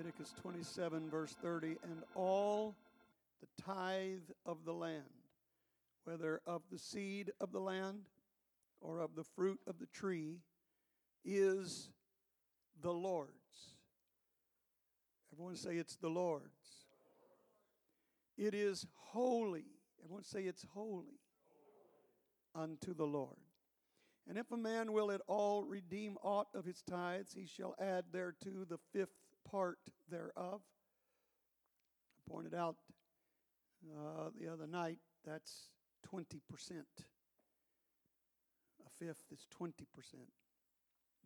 Leviticus 27, verse 30, and all the tithe of the land, whether of the seed of the land or of the fruit of the tree, is the Lord's. Everyone say it's the Lord's. It is holy. Everyone say it's holy unto the Lord. And if a man will at all redeem aught of his tithes, he shall add thereto the fifth part thereof. I pointed out uh, the other night that's 20%. A fifth is 20%,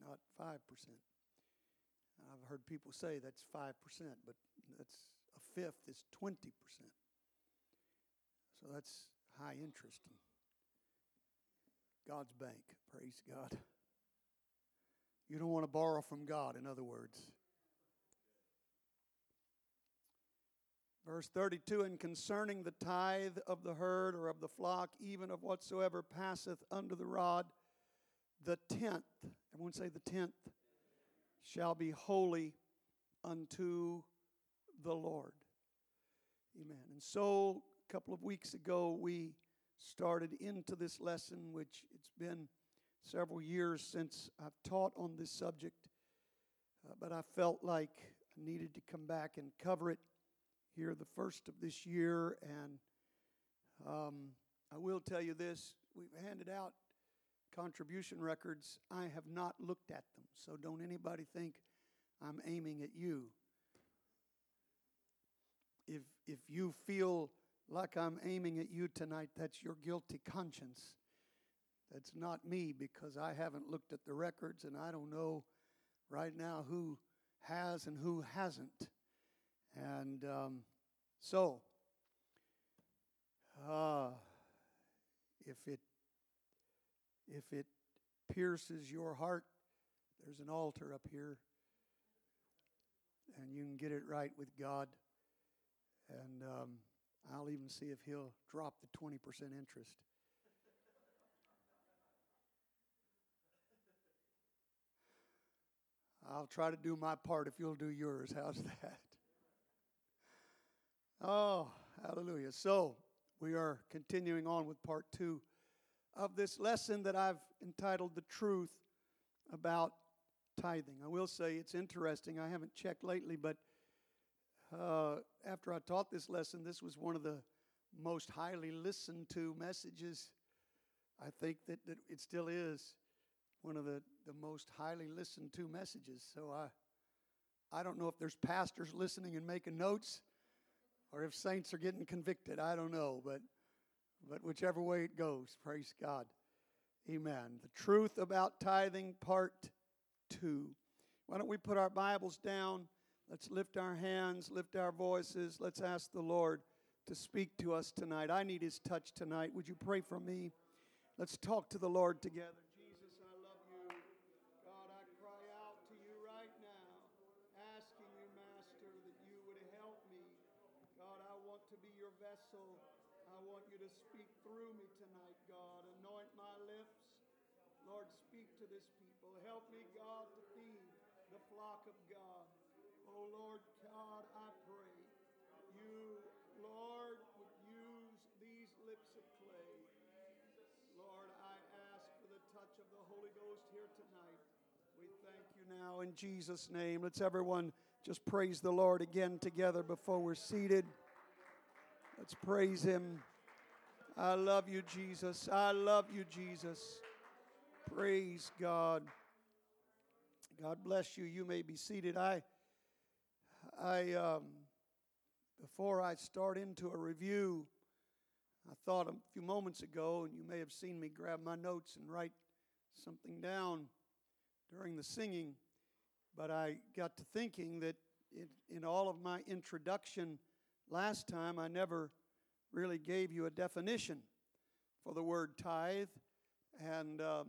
not 5%. I've heard people say that's 5%, but that's a fifth is 20%. So that's high interest in God's bank. Praise God. You don't want to borrow from God, in other words. Verse 32 And concerning the tithe of the herd or of the flock, even of whatsoever passeth under the rod, the tenth, everyone say the tenth, shall be holy unto the Lord. Amen. And so, a couple of weeks ago, we started into this lesson, which it's been several years since I've taught on this subject, uh, but I felt like I needed to come back and cover it here the first of this year. And um, I will tell you this we've handed out contribution records. I have not looked at them, so don't anybody think I'm aiming at you. If, if you feel like I'm aiming at you tonight, that's your guilty conscience. That's not me because I haven't looked at the records and I don't know right now who has and who hasn't. And um, so, uh, if it if it pierces your heart, there's an altar up here, and you can get it right with God. And um, I'll even see if he'll drop the 20% interest. I'll try to do my part if you'll do yours. How's that? Oh, hallelujah. So, we are continuing on with part two of this lesson that I've entitled The Truth About Tithing. I will say it's interesting. I haven't checked lately, but uh, after I taught this lesson, this was one of the most highly listened to messages. I think that, that it still is one of the, the most highly listened to messages. So I, I don't know if there's pastors listening and making notes or if saints are getting convicted. I don't know, but, but whichever way it goes, praise God. Amen. The truth about tithing, part two. Why don't we put our Bibles down? Let's lift our hands, lift our voices. Let's ask the Lord to speak to us tonight. I need His touch tonight. Would you pray for me? Let's talk to the Lord together. Now in Jesus' name. Let's everyone just praise the Lord again together before we're seated. Let's praise Him. I love you, Jesus. I love you, Jesus. Praise God. God bless you. You may be seated. I I, um, before I start into a review, I thought a few moments ago, and you may have seen me grab my notes and write something down during the singing, but I got to thinking that it, in all of my introduction last time, I never really gave you a definition for the word tithe. And, um,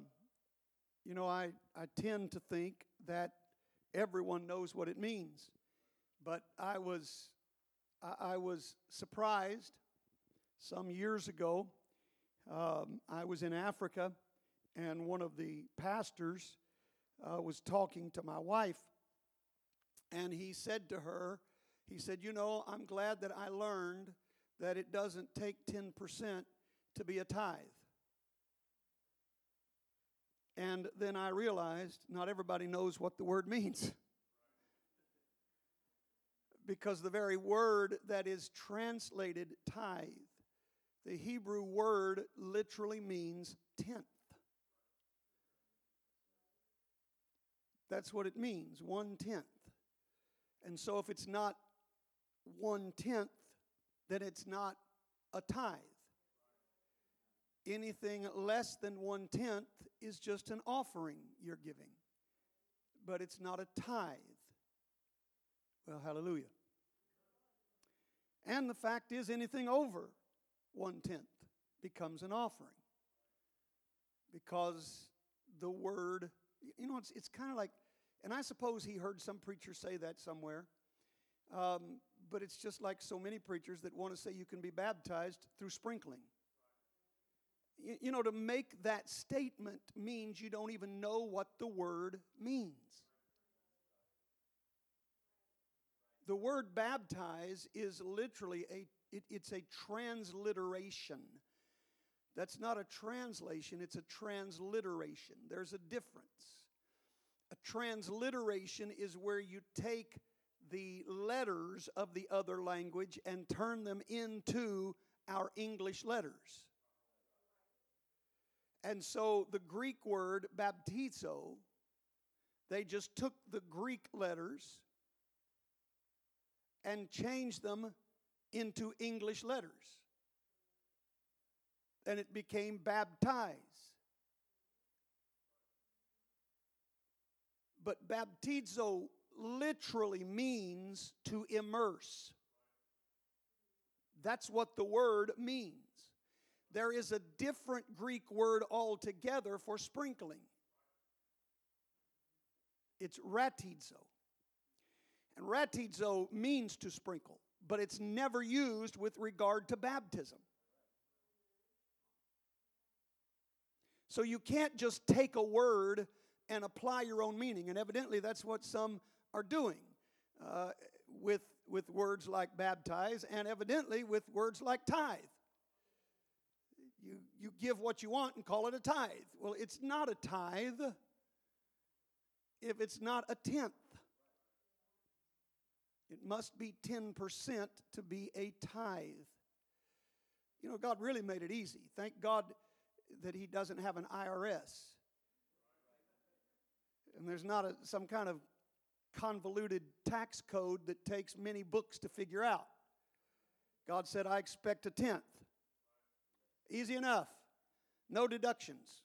you know, I, I tend to think that everyone knows what it means. But I was, I was surprised some years ago. Um, I was in Africa, and one of the pastors uh, was talking to my wife, And he said to her, he said, You know, I'm glad that I learned that it doesn't take 10% to be a tithe. And then I realized not everybody knows what the word means. Because the very word that is translated tithe, the Hebrew word literally means tenth. That's what it means, one tenth. And so if it's not one tenth, then it's not a tithe. Anything less than one tenth is just an offering you're giving, but it's not a tithe. Well, hallelujah. And the fact is, anything over one tenth becomes an offering because the word, you know, it's, it's kind of like, and I suppose he heard some preacher say that somewhere. Um, but it's just like so many preachers that want to say you can be baptized through sprinkling. You, you know, to make that statement means you don't even know what the word means. The word baptize is literally a it, it's a transliteration. That's not a translation, it's a transliteration. There's a difference. A transliteration is where you take the letters of the other language and turn them into our English letters. And so the Greek word baptizo, they just took the Greek letters and changed them into English letters. And it became baptize. But baptizo literally means to immerse. That's what the word means. There is a different Greek word altogether for sprinkling. It's ratizo. And ratizo means to sprinkle, but it's never used with regard to baptism. So you can't just take a word and apply your own meaning. And evidently, that's what some are doing uh, with, with words like baptize and evidently with words like tithe. You, you give what you want and call it a tithe. Well, it's not a tithe if it's not a tenth. It must be 10% to be a tithe. You know, God really made it easy. Thank God that He doesn't have an IRS. And there's not a, some kind of convoluted tax code that takes many books to figure out. God said, I expect a tenth. Easy enough. No deductions.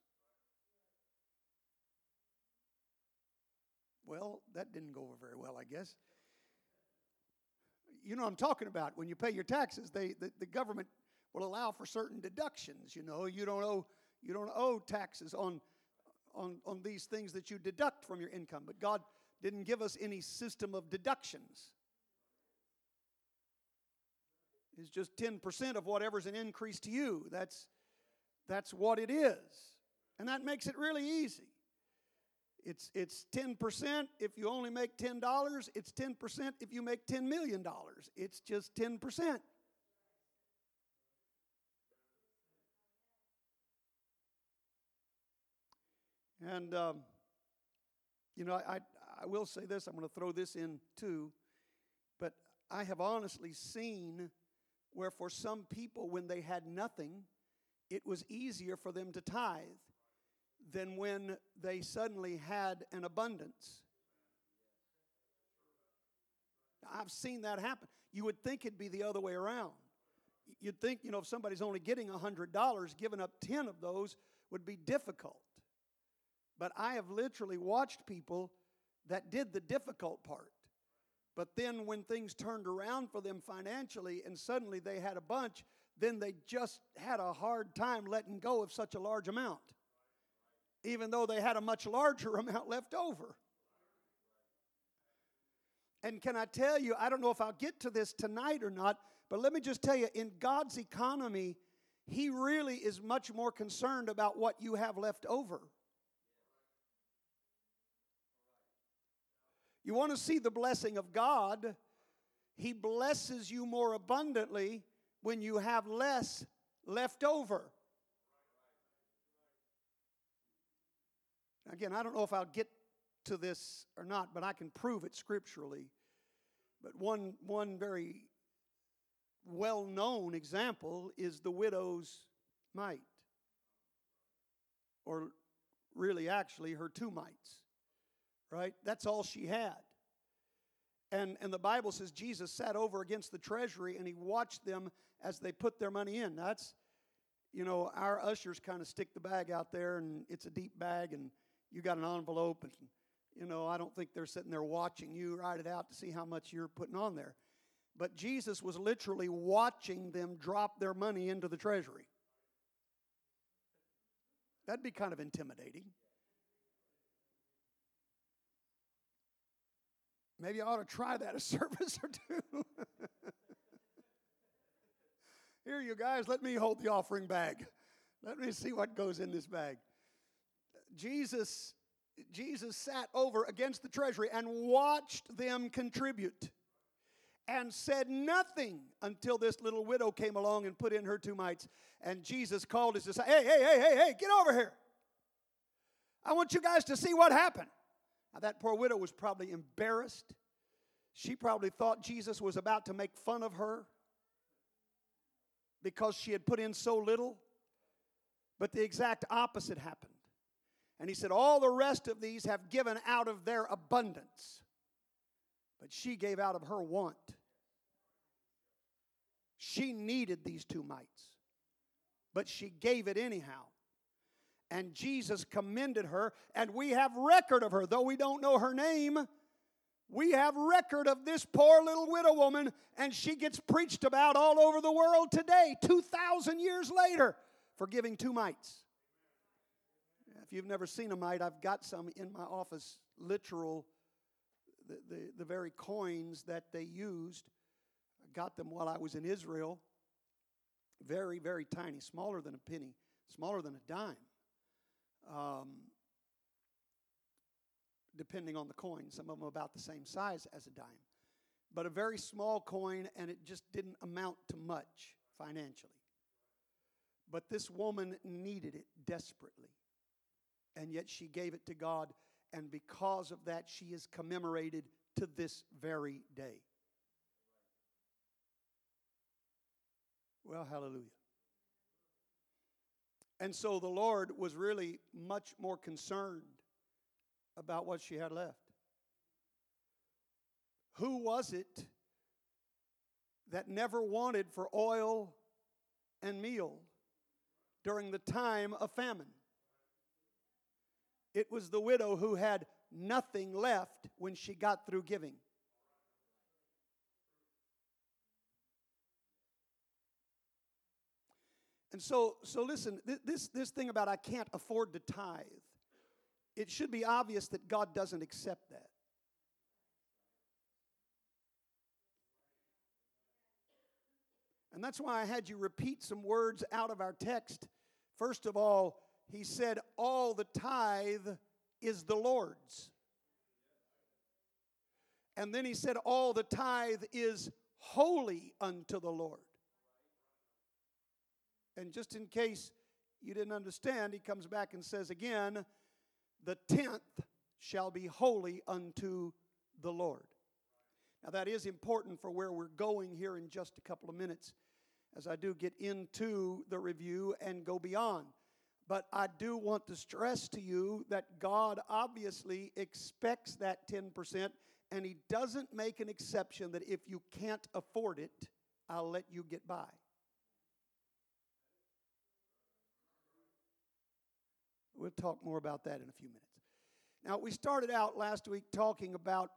Well, that didn't go over very well, I guess. You know what I'm talking about. When you pay your taxes, they, the, the government will allow for certain deductions. You know, you don't owe, you don't owe taxes on, on, on these things that you deduct from your income. But God didn't give us any system of deductions. It's just 10% of whatever's an increase to you. That's, that's what it is. And that makes it really easy. It's, it's 10% if you only make $10. It's 10% if you make $10 million. It's just 10%. And, um, you know, I, I will say this, I'm going to throw this in too, but I have honestly seen where for some people, when they had nothing, it was easier for them to tithe than when they suddenly had an abundance. I've seen that happen. You would think it'd be the other way around. You'd think, you know, if somebody's only getting $100, giving up 10 of those would be difficult. But I have literally watched people that did the difficult part. But then when things turned around for them financially and suddenly they had a bunch, then they just had a hard time letting go of such a large amount, even though they had a much larger amount left over. And can I tell you, I don't know if I'll get to this tonight or not, but let me just tell you in God's economy, He really is much more concerned about what you have left over You want to see the blessing of God? He blesses you more abundantly when you have less left over. Again, I don't know if I'll get to this or not, but I can prove it scripturally. But one, one very well known example is the widow's mite, or really, actually, her two mites, right? That's all she had. And, and the Bible says Jesus sat over against the treasury and he watched them as they put their money in. That's, you know, our ushers kind of stick the bag out there and it's a deep bag and you got an envelope and, you know, I don't think they're sitting there watching you write it out to see how much you're putting on there. But Jesus was literally watching them drop their money into the treasury. That'd be kind of intimidating. Maybe I ought to try that a service or two. Here, you guys, let me hold the offering bag. Let me see what goes in this bag. Jesus, Jesus sat over against the treasury and watched them contribute and said nothing until this little widow came along and put in her two mites. And Jesus called his disciples, hey, hey, hey, hey, hey, get over here. I want you guys to see what happened. Now, that poor widow was probably embarrassed. She probably thought Jesus was about to make fun of her because she had put in so little. But the exact opposite happened. And he said, All the rest of these have given out of their abundance, but she gave out of her want. She needed these two mites, but she gave it anyhow. And Jesus commended her, and we have record of her, though we don't know her name. We have record of this poor little widow woman, and she gets preached about all over the world today, 2,000 years later, for giving two mites. If you've never seen a mite, I've got some in my office, literal, the, the, the very coins that they used I got them while I was in Israel. Very, very tiny, smaller than a penny, smaller than a dime. Um, depending on the coin. Some of them about the same size as a dime. But a very small coin, and it just didn't amount to much financially. But this woman needed it desperately. And yet she gave it to God, and because of that, she is commemorated to this very day. Well, hallelujah. And so the Lord was really much more concerned about what she had left. Who was it that never wanted for oil and meal during the time of famine? It was the widow who had nothing left when she got through giving. And so, so listen, this, this thing about I can't afford to tithe, it should be obvious that God doesn't accept that. And that's why I had you repeat some words out of our text. First of all, he said, All the tithe is the Lord's. And then he said, All the tithe is holy unto the Lord. And just in case you didn't understand, he comes back and says again, the tenth shall be holy unto the Lord. Now, that is important for where we're going here in just a couple of minutes as I do get into the review and go beyond. But I do want to stress to you that God obviously expects that 10%, and He doesn't make an exception that if you can't afford it, I'll let you get by. We'll talk more about that in a few minutes. Now, we started out last week talking about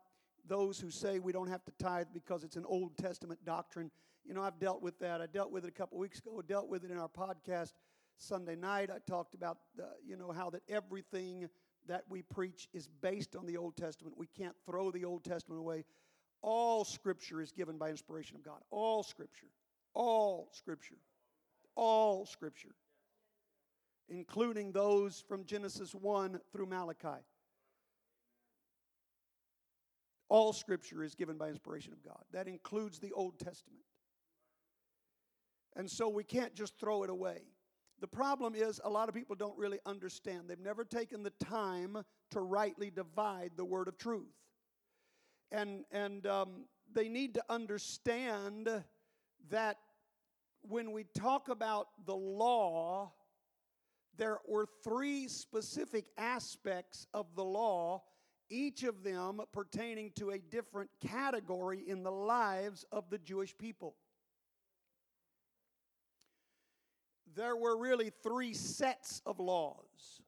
those who say we don't have to tithe because it's an Old Testament doctrine. You know, I've dealt with that. I dealt with it a couple weeks ago, I dealt with it in our podcast Sunday night. I talked about, the, you know, how that everything that we preach is based on the Old Testament. We can't throw the Old Testament away. All Scripture is given by inspiration of God. All Scripture. All Scripture. All Scripture including those from Genesis 1 through Malachi. All scripture is given by inspiration of God. That includes the Old Testament. And so we can't just throw it away. The problem is a lot of people don't really understand. They've never taken the time to rightly divide the word of truth. And, and um, they need to understand that when we talk about the law, there were three specific aspects of the law, each of them pertaining to a different category in the lives of the Jewish people. There were really three sets of laws.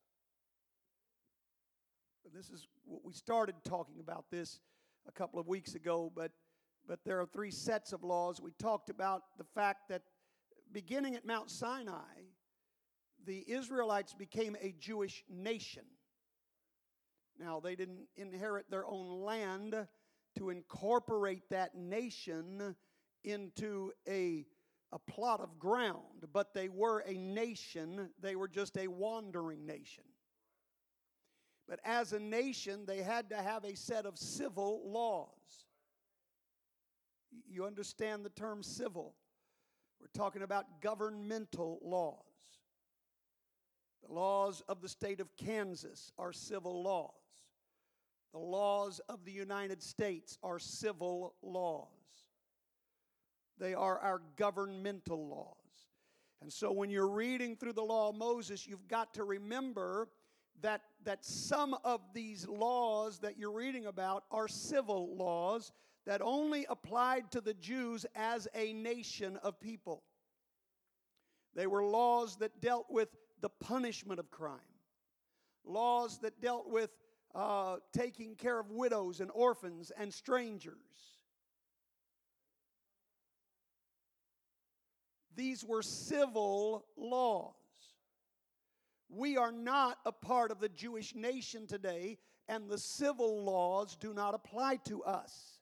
This is what we started talking about this a couple of weeks ago, but but there are three sets of laws. We talked about the fact that beginning at Mount Sinai, the Israelites became a Jewish nation. Now, they didn't inherit their own land to incorporate that nation into a, a plot of ground, but they were a nation. They were just a wandering nation. But as a nation, they had to have a set of civil laws. You understand the term civil. We're talking about governmental laws. The laws of the state of Kansas are civil laws. The laws of the United States are civil laws. They are our governmental laws. And so when you're reading through the law of Moses, you've got to remember that, that some of these laws that you're reading about are civil laws that only applied to the Jews as a nation of people. They were laws that dealt with the punishment of crime, laws that dealt with uh, taking care of widows and orphans and strangers. These were civil laws. We are not a part of the Jewish nation today, and the civil laws do not apply to us.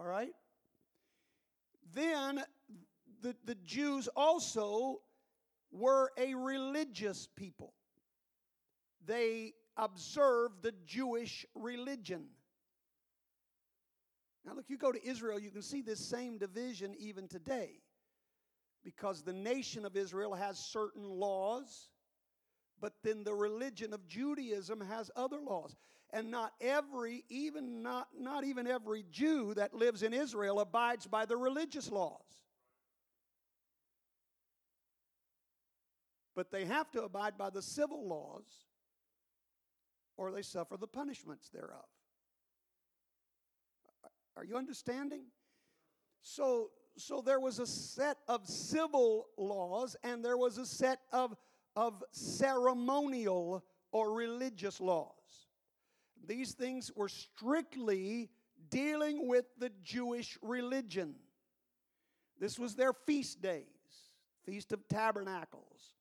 All right? Then the, the Jews also were a religious people. They observed the Jewish religion. Now, look, you go to Israel, you can see this same division even today because the nation of Israel has certain laws, but then the religion of Judaism has other laws. And not every, even not, not even every Jew that lives in Israel abides by the religious laws. But they have to abide by the civil laws or they suffer the punishments thereof. Are you understanding? So, so there was a set of civil laws and there was a set of, of ceremonial or religious laws. These things were strictly dealing with the Jewish religion. This was their feast days Feast of Tabernacles,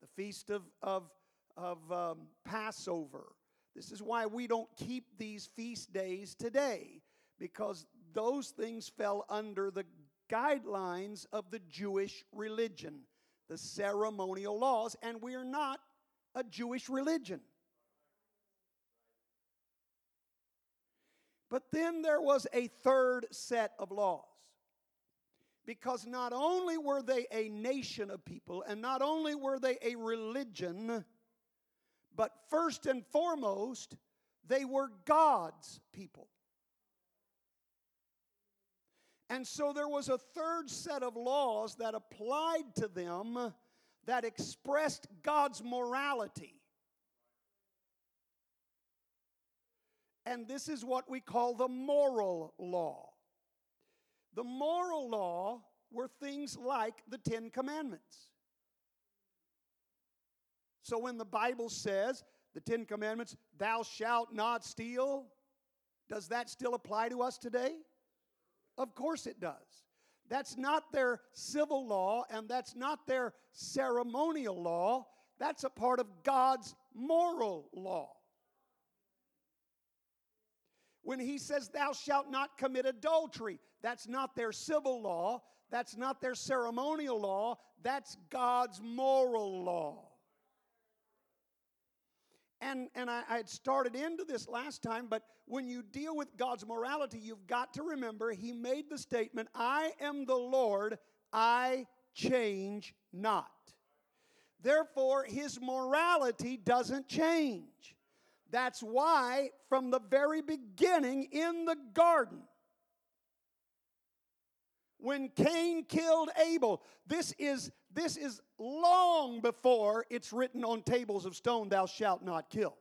the Feast of, of, of um, Passover. This is why we don't keep these feast days today, because those things fell under the guidelines of the Jewish religion, the ceremonial laws, and we are not a Jewish religion. But then there was a third set of laws. Because not only were they a nation of people, and not only were they a religion, but first and foremost, they were God's people. And so there was a third set of laws that applied to them that expressed God's morality. and this is what we call the moral law. The moral law were things like the Ten Commandments. So when the Bible says, the Ten Commandments, thou shalt not steal, does that still apply to us today? Of course it does. That's not their civil law and that's not their ceremonial law. That's a part of God's moral law when he says, Thou shalt not commit adultery. That's not their civil law, that's not their ceremonial law, that's God's moral law. And, and I, I had started into this last time, but when you deal with God's morality, you've got to remember He made the statement, I am the Lord, I change not. Therefore, His morality doesn't change. That's why, from the very beginning in the garden, when Cain killed Abel, this is this is long before it's written on tables of stone, thou shalt not kill.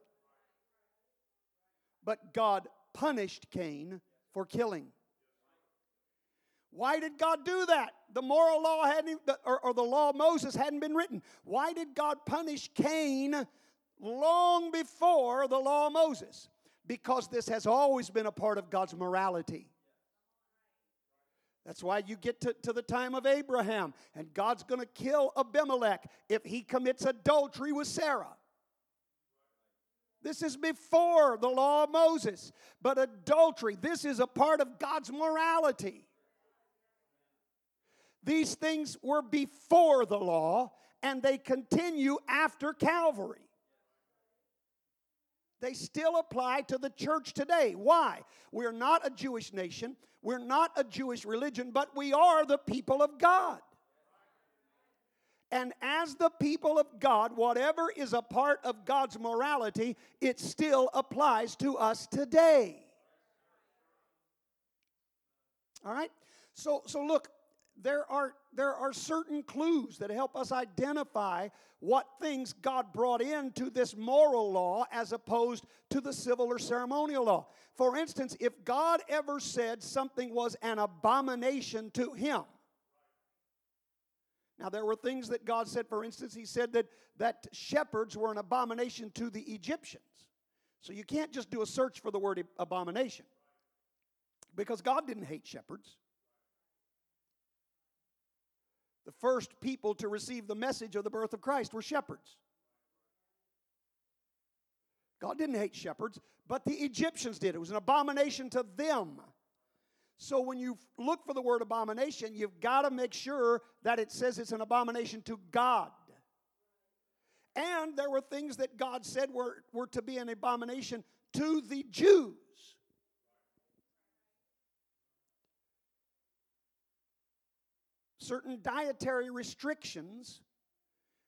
But God punished Cain for killing. Why did God do that? The moral law hadn't, or, or the law of Moses hadn't been written. Why did God punish Cain long before the law of Moses? Because this has always been a part of God's morality. That's why you get to, to the time of Abraham, and God's going to kill Abimelech if he commits adultery with Sarah. This is before the law of Moses. But adultery, this is a part of God's morality. These things were before the law, and they continue after Calvary. They still apply to the church today. Why? We're not a Jewish nation. We're not a Jewish religion, but we are the people of God. And as the people of God, whatever is a part of God's morality, it still applies to us today. All right? So, so look, there are, there are certain clues that help us identify what things God brought into this moral law as opposed to the civil or ceremonial law. For instance, if God ever said something was an abomination to him, now, there were things that God said, for instance, He said that, that shepherds were an abomination to the Egyptians. So you can't just do a search for the word abomination because God didn't hate shepherds. The first people to receive the message of the birth of Christ were shepherds. God didn't hate shepherds, but the Egyptians did. It was an abomination to them. So when you look for the word abomination, you've got to make sure that it says it's an abomination to God. And there were things that God said were, were to be an abomination to the Jews. Certain dietary restrictions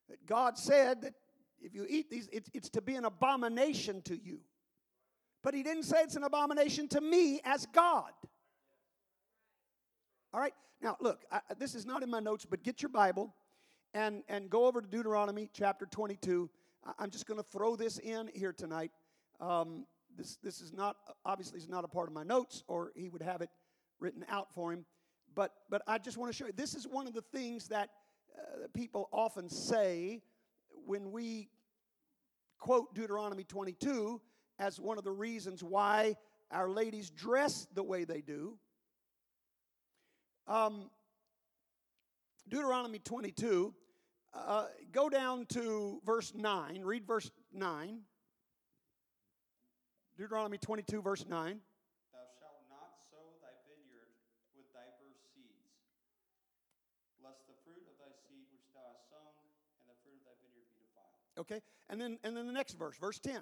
that God said that if you eat these, it's, it's to be an abomination to you. But He didn't say it's an abomination to me as God. All right? Now, look, I, this is not in my notes, but get your Bible and, and go over to Deuteronomy chapter 22. I, am just going to throw this in here tonight. Um, this, this is not, obviously, is not a part of my notes, or he would have it written out for him. But, but I just want to show you this is one of the things that uh, people often say when we quote Deuteronomy 22 as one of the reasons why our ladies dress the way they do. Um, Deuteronomy 22, uh, go down to verse 9, read verse 9. Deuteronomy 22, verse 9. Okay, and then and then the next verse, verse 10. Thou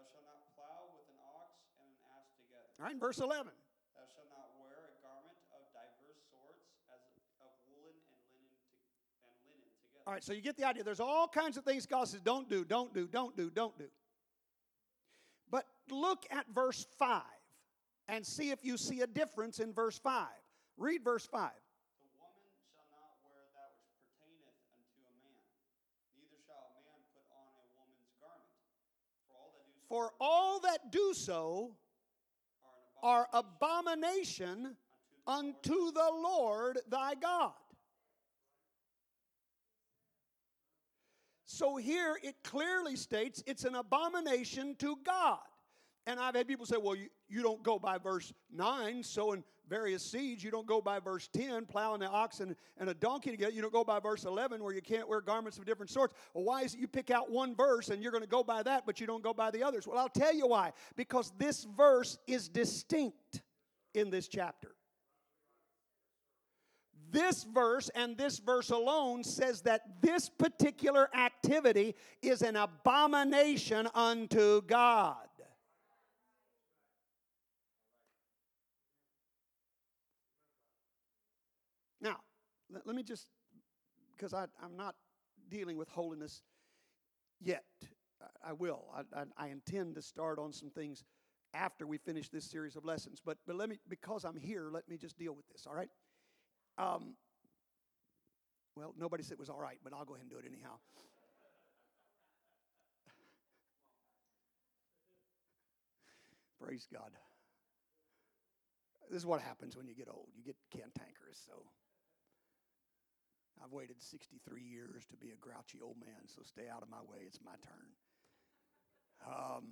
shalt not plow with an ox and an ass together. All right, verse 11. Thou shalt not wear a garment of diverse sorts as of woolen and linen to, and linen together. All right, so you get the idea. There's all kinds of things God says don't do, don't do, don't do, don't do. But look at verse 5 and see if you see a difference in verse 5. Read verse 5. For all that do so are abomination unto the Lord thy God. So here it clearly states it's an abomination to God. And I've had people say, well, you, you don't go by verse 9, sowing various seeds. You don't go by verse 10, plowing the oxen and a donkey together. You don't go by verse 11, where you can't wear garments of different sorts. Well, why is it you pick out one verse and you're going to go by that, but you don't go by the others? Well, I'll tell you why. Because this verse is distinct in this chapter. This verse and this verse alone says that this particular activity is an abomination unto God. Now, let, let me just, because I'm not dealing with holiness yet. I, I will. I, I, I intend to start on some things after we finish this series of lessons. But, but let me, because I'm here, let me just deal with this, all right? Um, well, nobody said it was all right, but I'll go ahead and do it anyhow. Praise God. This is what happens when you get old. You get cantankerous, so. I've waited 63 years to be a grouchy old man, so stay out of my way. It's my turn. Um,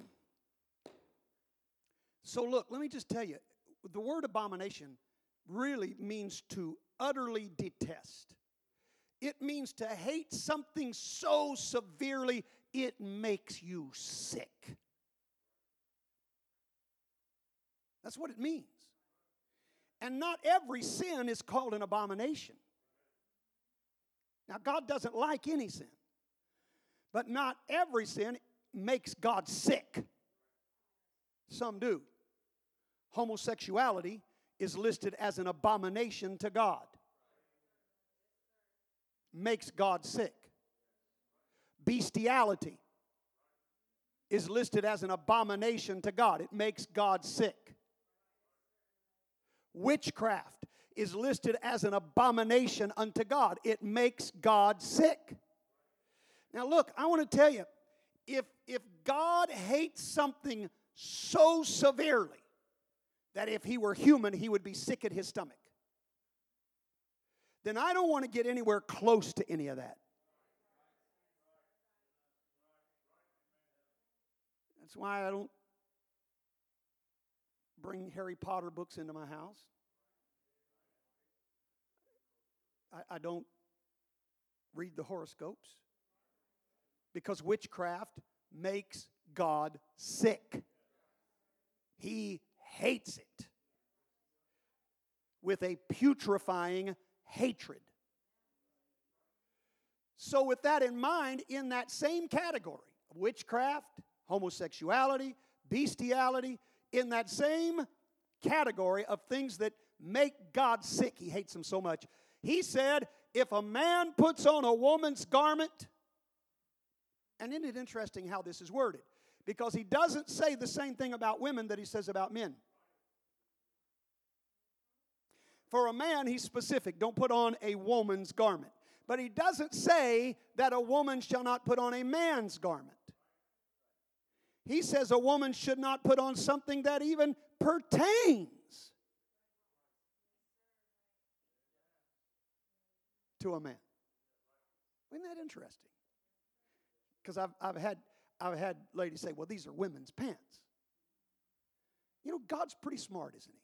so, look, let me just tell you the word abomination really means to utterly detest. It means to hate something so severely it makes you sick. That's what it means. And not every sin is called an abomination. Now, God doesn't like any sin, but not every sin makes God sick. Some do. Homosexuality is listed as an abomination to God, makes God sick. Bestiality is listed as an abomination to God, it makes God sick. Witchcraft is listed as an abomination unto God. It makes God sick. Now, look, I want to tell you if, if God hates something so severely that if he were human, he would be sick at his stomach, then I don't want to get anywhere close to any of that. That's why I don't bring Harry Potter books into my house. I, I don't read the horoscopes because witchcraft makes God sick. He hates it with a putrefying hatred. So, with that in mind, in that same category, witchcraft, homosexuality, bestiality, in that same category of things that make God sick, he hates them so much. He said, if a man puts on a woman's garment, and isn't it interesting how this is worded? Because he doesn't say the same thing about women that he says about men. For a man, he's specific. Don't put on a woman's garment. But he doesn't say that a woman shall not put on a man's garment. He says a woman should not put on something that even pertains to a man. Isn't that interesting? Because I've, I've, had, I've had ladies say, well, these are women's pants. You know, God's pretty smart, isn't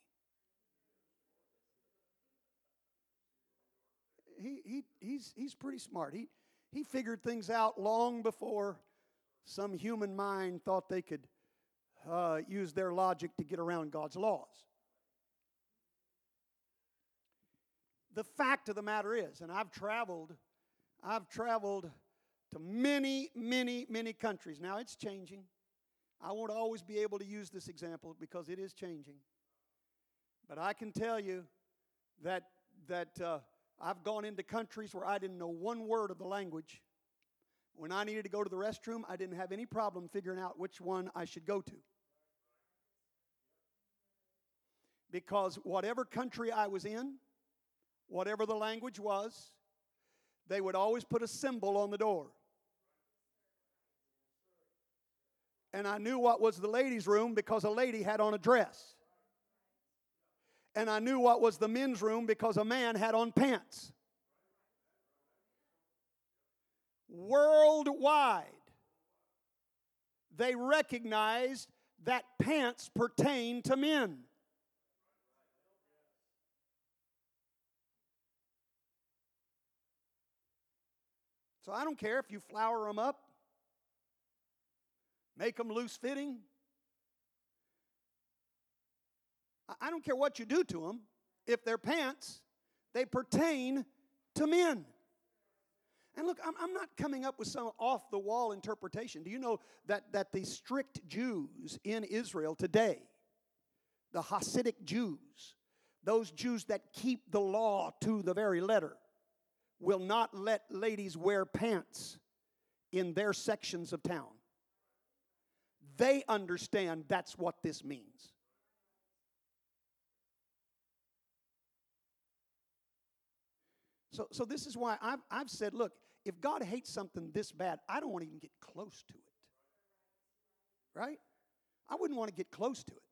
he? He, he, he's, he's pretty smart. He, he figured things out long before some human mind thought they could uh, use their logic to get around God's laws. The fact of the matter is, and I've traveled, I've traveled to many, many, many countries. Now it's changing. I won't always be able to use this example because it is changing. But I can tell you that, that uh, I've gone into countries where I didn't know one word of the language. When I needed to go to the restroom, I didn't have any problem figuring out which one I should go to. Because whatever country I was in, whatever the language was, they would always put a symbol on the door. And I knew what was the ladies' room because a lady had on a dress. And I knew what was the men's room because a man had on pants. Worldwide, they recognized that pants pertain to men. So I don't care if you flower them up, make them loose fitting. I don't care what you do to them. If they're pants, they pertain to men. And look, I'm, I'm, not coming up with some off the wall interpretation. Do you know that, that the strict Jews in Israel today, the Hasidic Jews, those Jews that keep the law to the very letter, will not let ladies wear pants in their sections of town? They understand that's what this means. So, so this is why I've, I've said, look, if God hates something this bad, I don't want to even get close to it. Right? I wouldn't want to get close to it.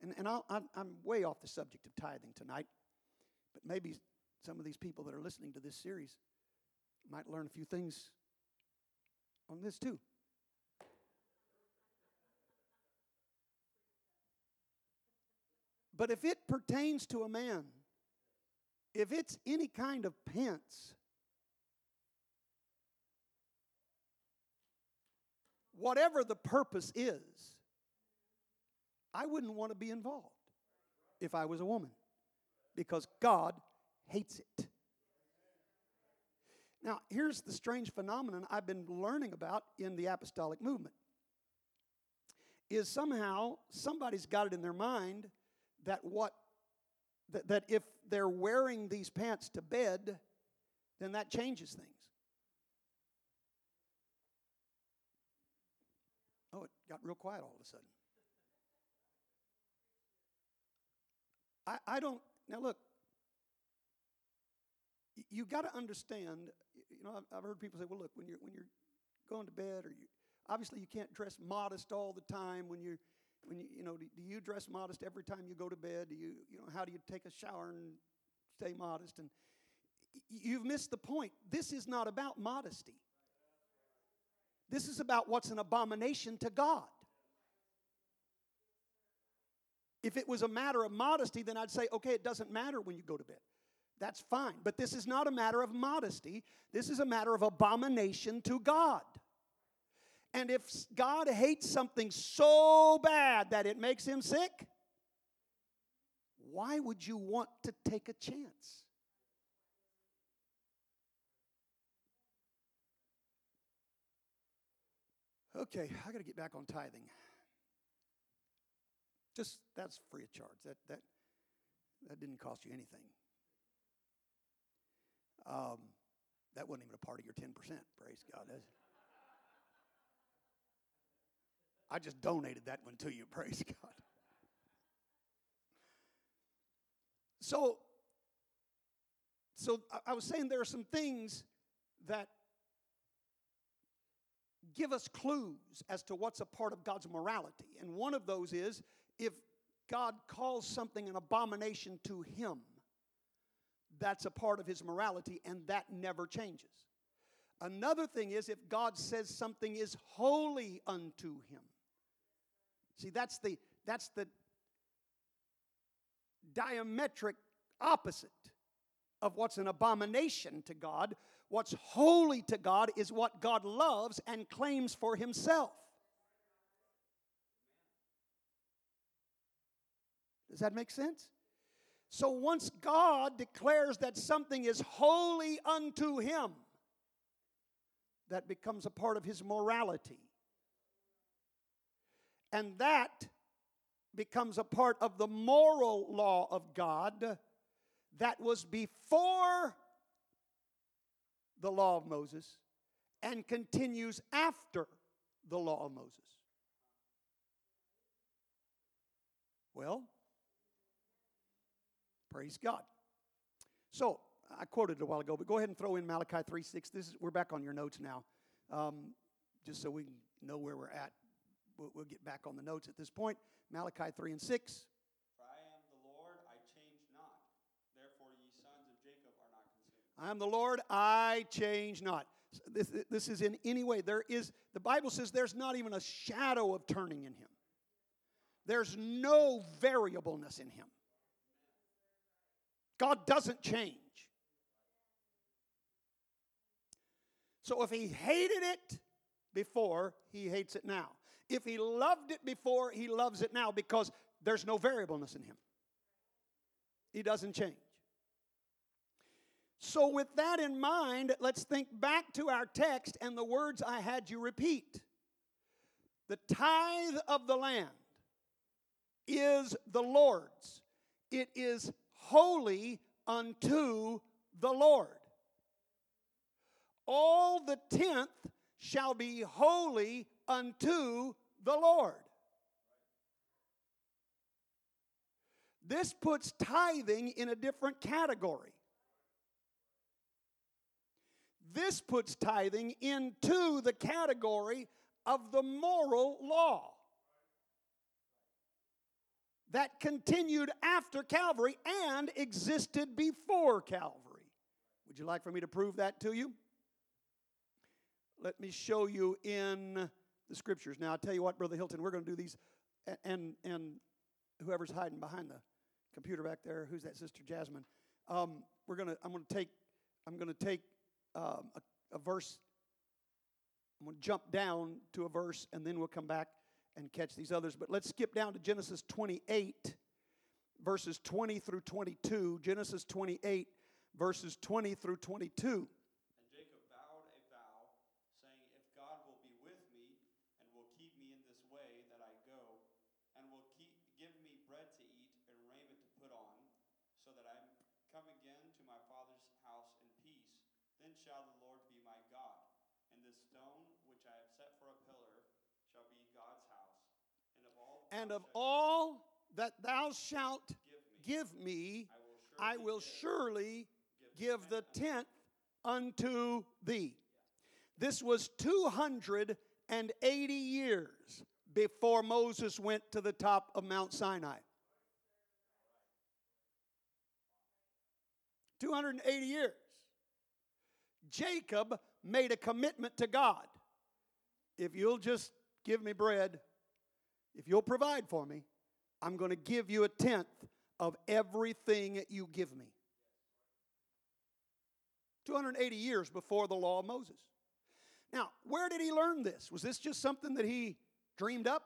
And, and i am way off the subject of tithing tonight, but maybe some of these people that are listening to this series might learn a few things on this too. But if it pertains to a man, if it's any kind of pence, whatever the purpose is, I wouldn't want to be involved if I was a woman because God hates it. Now, here's the strange phenomenon I've been learning about in the apostolic movement is somehow somebody's got it in their mind that what that, that if they're wearing these pants to bed, then that changes things. Oh, it got real quiet all of a sudden. I, I don't, now look, you got to understand, you know, I've, heard people say, well, look, when you're, when you're going to bed or you, obviously you can't dress modest all the time when you're, when you, you know, do, do you dress modest every time you go to bed? Do you, you know, how do you take a shower and stay modest? And you've missed the point. This is not about modesty. This is about what's an abomination to God. If it was a matter of modesty, then I'd say, okay, it doesn't matter when you go to bed. That's fine. But this is not a matter of modesty, this is a matter of abomination to God. And if God hates something so bad that it makes him sick, why would you want to take a chance? Okay, I got to get back on tithing. Just that's free of charge. That that that didn't cost you anything. Um, that wasn't even a part of your ten percent. Praise God. That's, I just donated that one to you. Praise God. So, so I was saying there are some things that give us clues as to what's a part of God's morality. And one of those is if God calls something an abomination to Him, that's a part of His morality, and that never changes. Another thing is if God says something is holy unto Him. See, that's the that's the diametric opposite of what's an abomination to God. What's holy to God is what God loves and claims for himself. Does that make sense? So once God declares that something is holy unto him, that becomes a part of his morality. And that becomes a part of the moral law of God that was before the law of Moses and continues after the law of Moses. Well, praise God. So, I quoted it a while ago, but go ahead and throw in Malachi 3 6. This is, we're back on your notes now, um, just so we know where we're at we'll, we'll get back on the notes at this point. Malachi 3 and 6. For I am the Lord, I change not. Therefore, ye sons of Jacob are not consumed. I am the Lord, I change not. This, this is in any way. There is, the Bible says there's not even a shadow of turning in him. There's no variableness in him. God doesn't change. So if he hated it before, he hates it now. If he loved it before, he loves it now because there's no variableness in him. He doesn't change. So, with that in mind, let's think back to our text and the words I had you repeat. The tithe of the land is the Lord's, it is holy unto the Lord. All the tenth shall be holy unto the Lord. This puts tithing in a different category. This puts tithing into the category of the moral law that continued after Calvary and existed before Calvary. Would you like for me to prove that to you? Let me show you in the scriptures. Now, I'll tell you what, Brother Hilton, we're going to do these, and, and whoever's hiding behind the computer back there, who's that, Sister Jasmine? Um, we're going to, I'm going to take, I'm going to take um, a, a verse, I'm going to jump down to a verse, and then we'll come back and catch these others. But let's skip down to Genesis 28, verses 20 through 22. Genesis 28, verses 20 through 22. And Jacob vowed a vow, saying, If God will be with me, and will keep me in this way that I go, and will keep, give me bread to eat and raiment to put on, so that I come again to my father's house in peace, then shall the Lord be my God. And this stone which I have set for a pillar shall be God's house. And of all that thou shalt give me, I will surely give the tenth unto thee. This was 280 years before Moses went to the top of Mount Sinai. 280 years. Jacob made a commitment to God. If you'll just give me bread, if you'll provide for me, I'm going to give you a tenth of everything that you give me. 280 years before the law of Moses. Now, where did he learn this? Was this just something that he dreamed up?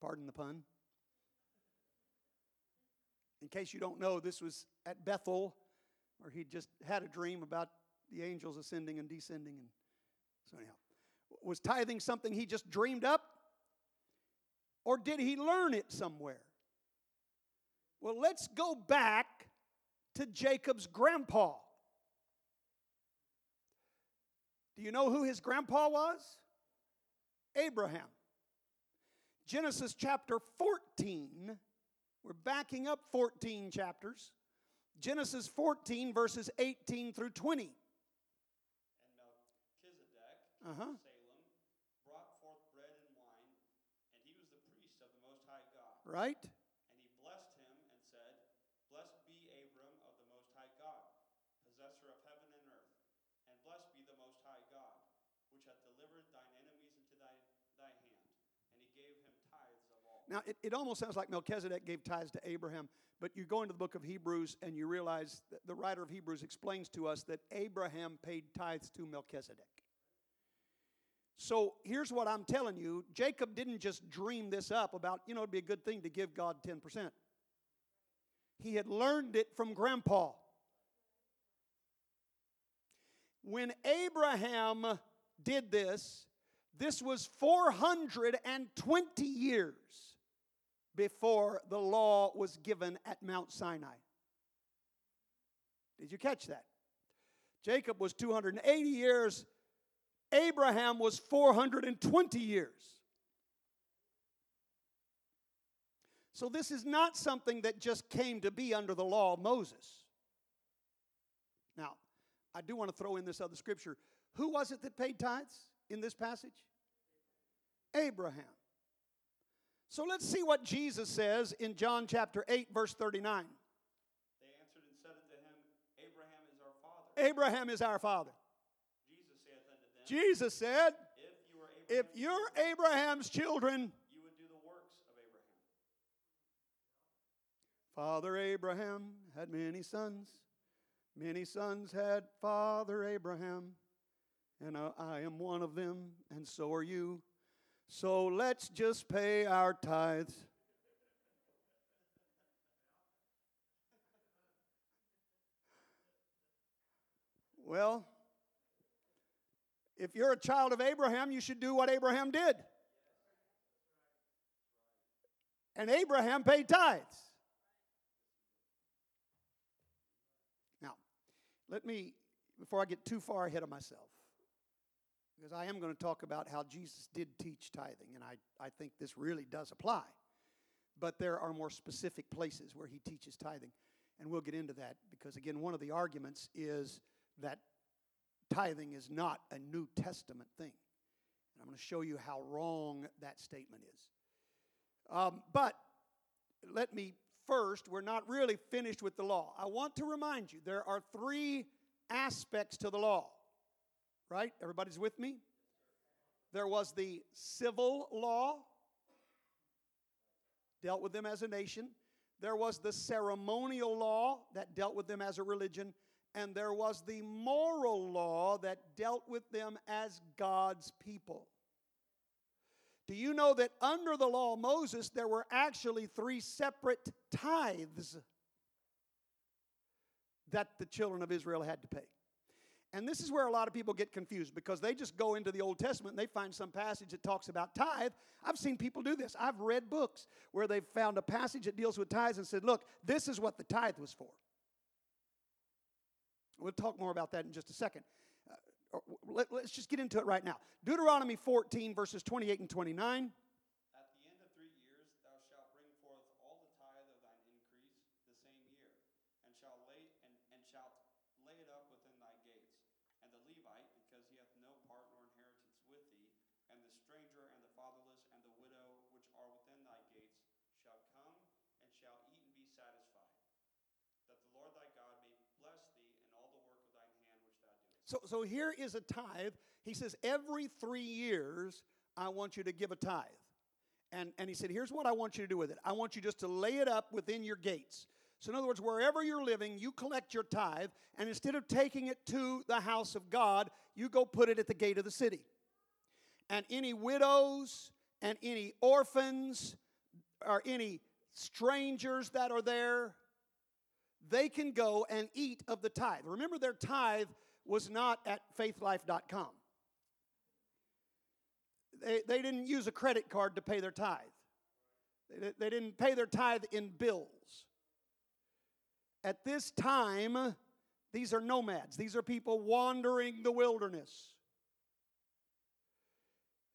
Pardon the pun. In case you don't know, this was at Bethel, where he just had a dream about the angels ascending and descending. And so, anyhow, was tithing something he just dreamed up? Or did he learn it somewhere? Well, let's go back to Jacob's grandpa. Do you know who his grandpa was? Abraham. Genesis chapter 14, we're backing up 14 chapters. Genesis 14, verses 18 through 20. And Melchizedek, Uh huh. Salem, brought forth bread and wine, and he was the priest of the Most High God. Right? And he blessed him and said, Blessed be Abram of the Most High God, possessor of heaven and earth, and blessed be the Most High God, which hath delivered thine enemies into thy, thy hand. And he gave him tithes of all. Now, it, it almost sounds like Melchizedek gave tithes to Abraham, but you go into the book of Hebrews and you realize that the writer of Hebrews explains to us that Abraham paid tithes to Melchizedek. So here's what I'm telling you Jacob didn't just dream this up about, you know, it'd be a good thing to give God 10%. He had learned it from grandpa. When Abraham did this, this was 420 years before the law was given at Mount Sinai. Did you catch that? Jacob was 280 years, Abraham was 420 years. So, this is not something that just came to be under the law of Moses. Now, I do want to throw in this other scripture. Who was it that paid tithes in this passage? Abraham. So let's see what Jesus says in John chapter 8, verse 39. They answered and said unto him, Abraham is our father. Abraham is our father. Jesus said, if you're Abraham's children, you would do the works of Abraham. Father Abraham had many sons. Many sons had Father Abraham. And uh, I am one of them, and so are you. So let's just pay our tithes. Well, if you're a child of Abraham, you should do what Abraham did. And Abraham paid tithes. Now, let me, before I get too far ahead of myself, because I am going to talk about how Jesus did teach tithing, and I, I think this really does apply. But there are more specific places where he teaches tithing. And we'll get into that because, again, one of the arguments is that tithing is not a New Testament thing. And I'm going to show you how wrong that statement is. Um, but let me first, we're not really finished with the law. I want to remind you there are three aspects to the law, right? Everybody's with me? There was the civil law, dealt with them as a nation. There was the ceremonial law that dealt with them as a religion. And there was the moral law that dealt with them as God's people. Do you know that under the law of Moses, there were actually three separate tithes that the children of Israel had to pay? And this is where a lot of people get confused because they just go into the Old Testament and they find some passage that talks about tithe. I've seen people do this. I've read books where they've found a passage that deals with tithes and said, look, this is what the tithe was for. We'll talk more about that in just a second. Uh, let, us just get into it right now. Deuteronomy 14, verses 28 and 29. So, so here is a tithe. He says, every three years, I want you to give a tithe. And, and he said, here's what I want you to do with it. I want you just to lay it up within your gates. So, in other words, wherever you're living, you collect your tithe, and instead of taking it to the house of God, you go put it at the gate of the city. And any widows and any orphans or any strangers that are there, they can go and eat of the tithe. Remember, their tithe was not at faithlife.com. They, they didn't use a credit card to pay their tithe. They, they didn't pay their tithe in bills. At this time, these are nomads. These are people wandering the wilderness.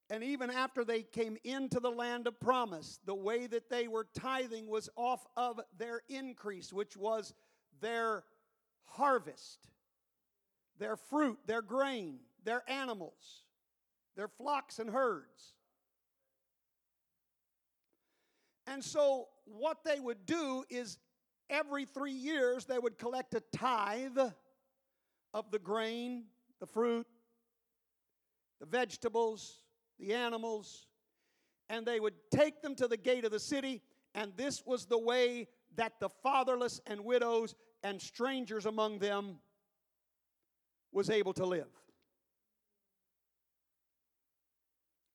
And even after they came into the land of promise, the way that they were tithing was off of their increase, which was their harvest their fruit, their grain, their animals, their flocks and herds. And so, what they would do is every three years they would collect a tithe of the grain, the fruit, the vegetables, the animals, and they would take them to the gate of the city. And this was the way that the fatherless and widows and strangers among them was able to live.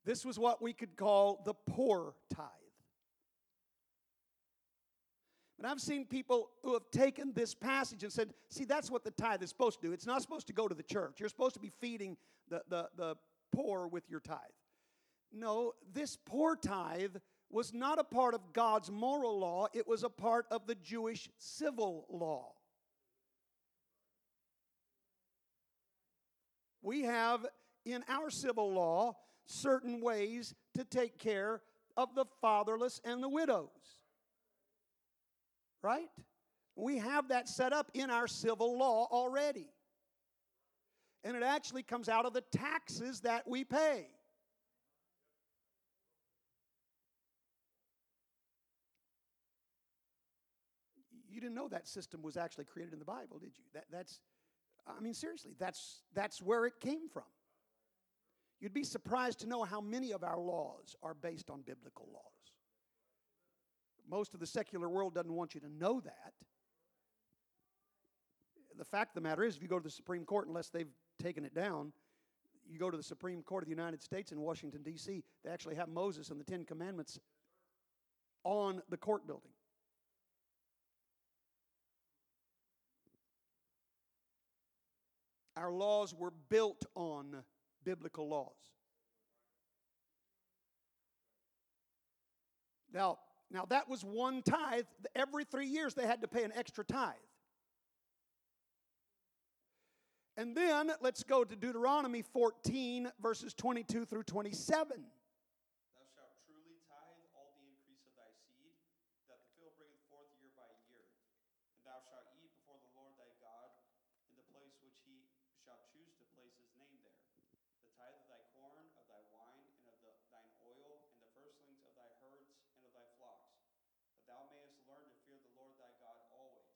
This was what we could call the poor tithe. But I've seen people who have taken this passage and said, see, that's what the tithe is supposed to do. It's not supposed to go to the church. You're supposed to be feeding the, the, the poor with your tithe. No, this poor tithe was not a part of God's moral law, it was a part of the Jewish civil law. We have in our civil law certain ways to take care of the fatherless and the widows. Right? We have that set up in our civil law already. And it actually comes out of the taxes that we pay. You didn't know that system was actually created in the Bible, did you? That, that's I mean, seriously, that's, that's where it came from. You'd be surprised to know how many of our laws are based on biblical laws. Most of the secular world doesn't want you to know that. The fact of the matter is, if you go to the Supreme Court, unless they've taken it down, you go to the Supreme Court of the United States in Washington, D.C., they actually have Moses and the Ten Commandments on the court building. Our laws were built on biblical laws. Now, now that was one tithe. Every three years they had to pay an extra tithe. And then let's go to Deuteronomy 14, verses 22 through 27. Thou shalt truly tithe all the increase of thy seed, that the field bringeth forth year by year. And thou shalt eat before the Lord thy God in the place which he shall choose to place his name there. The tithe of thy corn, of thy wine, and of the, thine oil, and the firstlings of thy herds and of thy flocks, that thou mayest learn to fear the Lord thy God always.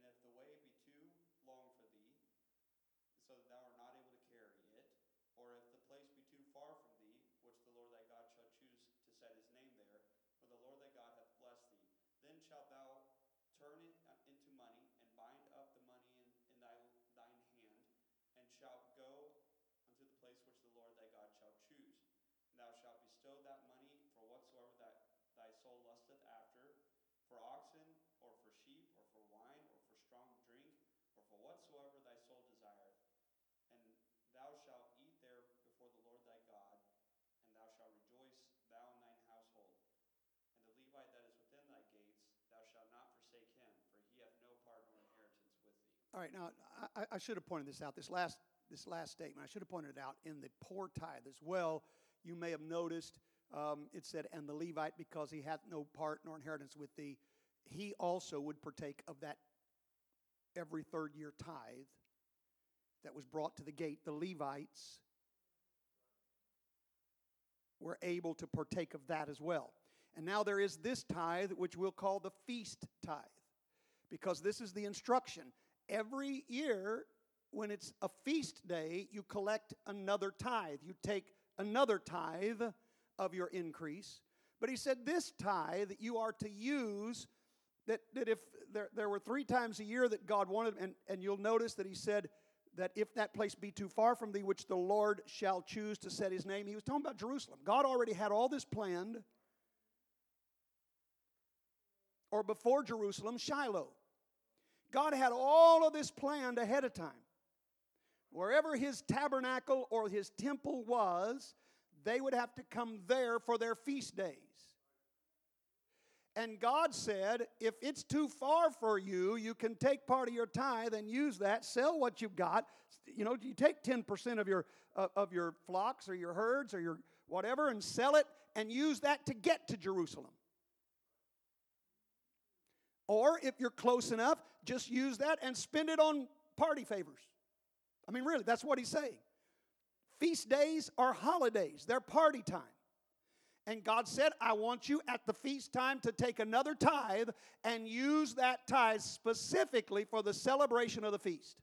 And if the way be too long for thee, so that thou art not able to carry it, or if the place be too far from thee, which the Lord thy God shall choose to set his name there, for the Lord thy God hath blessed thee, then shalt thou turn it uh, into money, and bind up the money in, in thy, thine hand, and shalt go unto the place which the Lord thy God shall choose. And thou shalt bestow that money for whatsoever that thy soul lusteth after, for oxen, or for sheep, or for wine, or for strong drink, or for whatsoever thy soul desireth. And thou shalt eat there before the Lord thy God, and thou shalt rejoice, thou and thine household. And the Levite that is within thy gates, thou shalt not forsake him, for he hath no part nor inheritance with thee. All right, now I, I should have pointed this out. This last this last statement, I should have pointed it out in the poor tithe as well. You may have noticed um, it said, "And the Levite, because he hath no part nor inheritance with thee, he also would partake of that every third year tithe that was brought to the gate." The Levites were able to partake of that as well. And now there is this tithe, which we'll call the feast tithe, because this is the instruction. Every year, when it's a feast day, you collect another tithe. You take another tithe of your increase. But he said, This tithe that you are to use, that, that if there, there were three times a year that God wanted, and, and you'll notice that he said, that if that place be too far from thee, which the Lord shall choose to set his name, he was talking about Jerusalem. God already had all this planned. Or before Jerusalem, Shiloh. God had all of this planned ahead of time. Wherever his tabernacle or his temple was, they would have to come there for their feast days. And God said, if it's too far for you, you can take part of your tithe and use that, sell what you've got. You know, you take 10% of your, uh, of your flocks or your herds or your whatever and sell it and use that to get to Jerusalem. Or if you're close enough, just use that and spend it on party favors. I mean, really, that's what he's saying. Feast days are holidays, they're party time. And God said, I want you at the feast time to take another tithe and use that tithe specifically for the celebration of the feast.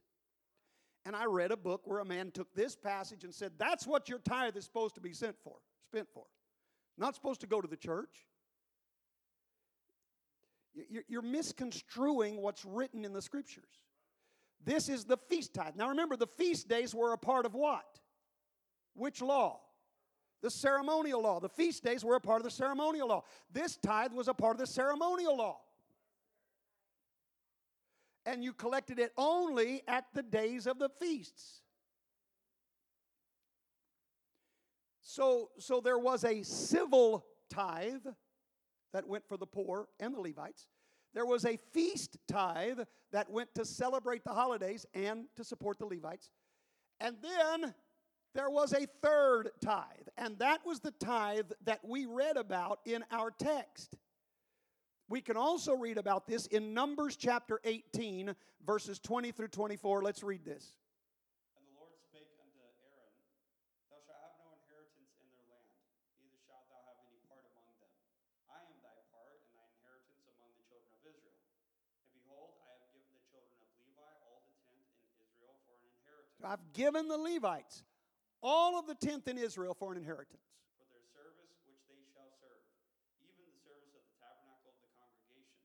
And I read a book where a man took this passage and said, That's what your tithe is supposed to be sent for, spent for. Not supposed to go to the church. You're misconstruing what's written in the scriptures. This is the feast tithe. Now remember, the feast days were a part of what? Which law? The ceremonial law. The feast days were a part of the ceremonial law. This tithe was a part of the ceremonial law. And you collected it only at the days of the feasts. So, so there was a civil tithe that went for the poor and the Levites. There was a feast tithe that went to celebrate the holidays and to support the Levites. And then there was a third tithe, and that was the tithe that we read about in our text. We can also read about this in Numbers chapter 18, verses 20 through 24. Let's read this. And the Lord spake unto Aaron, Thou shalt have no inheritance in their land, neither shalt thou have any part among them. I am thy part and thy inheritance among the children of Israel. And behold, I have given the children of Levi all the tenth in Israel for an inheritance. I've given the Levites all of the tenth in Israel for an inheritance. for their service which they shall serve, even the service of the tabernacle of the congregation.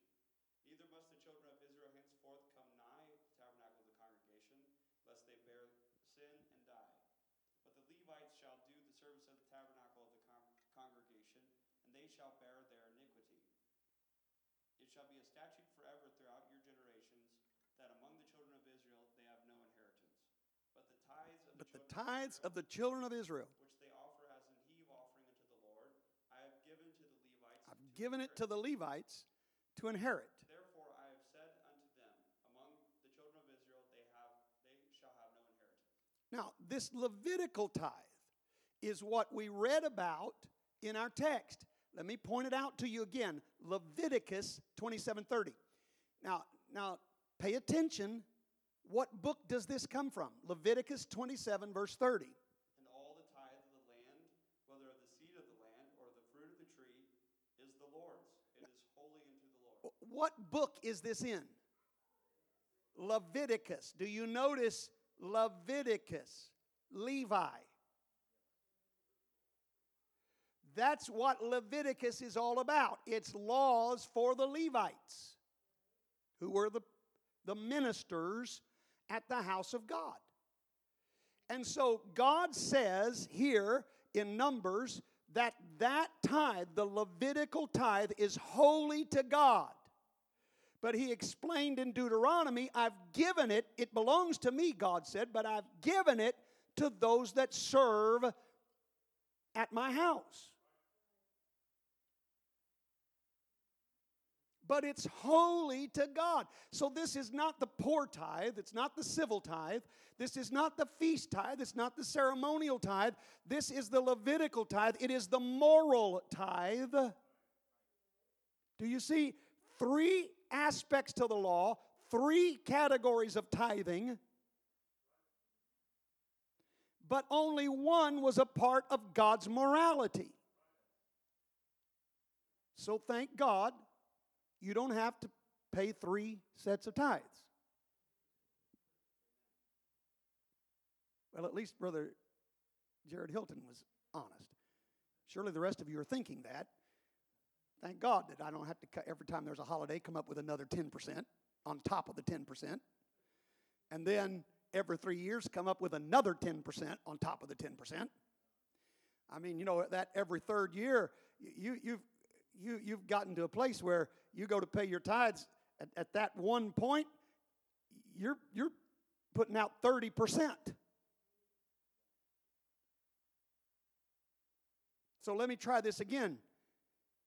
Neither must the children of Israel henceforth come nigh the tabernacle of the congregation, lest they bear sin and die. But the Levites shall do the service of the tabernacle of the con- congregation, and they shall bear their iniquity. It shall be a statute forever throughout your generations, that among the children of Israel they have no inheritance. But tithes of the the tithes Israel, of the children of Israel, which they offer as an heave offering unto the Lord, I have given to the Levites. I've to given it to the Levites to inherit. Therefore I have said unto them, among the children of Israel, they have they shall have no inheritance. Now, this Levitical tithe is what we read about in our text. Let me point it out to you again. Leviticus 27:30. Now, now pay attention. What book does this come from? Leviticus 27 verse 30. And all the tithe of the land, whether of the seed of the land or the fruit of the tree, is the Lord's. It is holy unto the Lord. What book is this in? Leviticus. Do you notice Leviticus? Levi. That's what Leviticus is all about. It's laws for the Levites, who were the, the ministers at the house of God. And so God says here in Numbers that that tithe, the Levitical tithe, is holy to God. But he explained in Deuteronomy, I've given it, it belongs to me, God said, but I've given it to those that serve at my house. But it's holy to God. So this is not the poor tithe, it's not the civil tithe, this is not the feast tithe, it's not the ceremonial tithe, this is the Levitical tithe, it is the moral tithe. Do you see? Three aspects to the law, three categories of tithing, but only one was a part of God's morality. So thank God you don't have to pay three sets of tithes. Well, at least Brother Jared Hilton was honest. Surely the rest of you are thinking that. Thank God that I don't have to, cut every time there's a holiday, come up with another 10% on top of the 10%. And then every three years, come up with another 10% on top of the 10%. I mean, you know, that every third year, you, you've, you, you've gotten to a place where you go to pay your tithes at, at that one point, you're, you're putting out 30%. So let me try this again.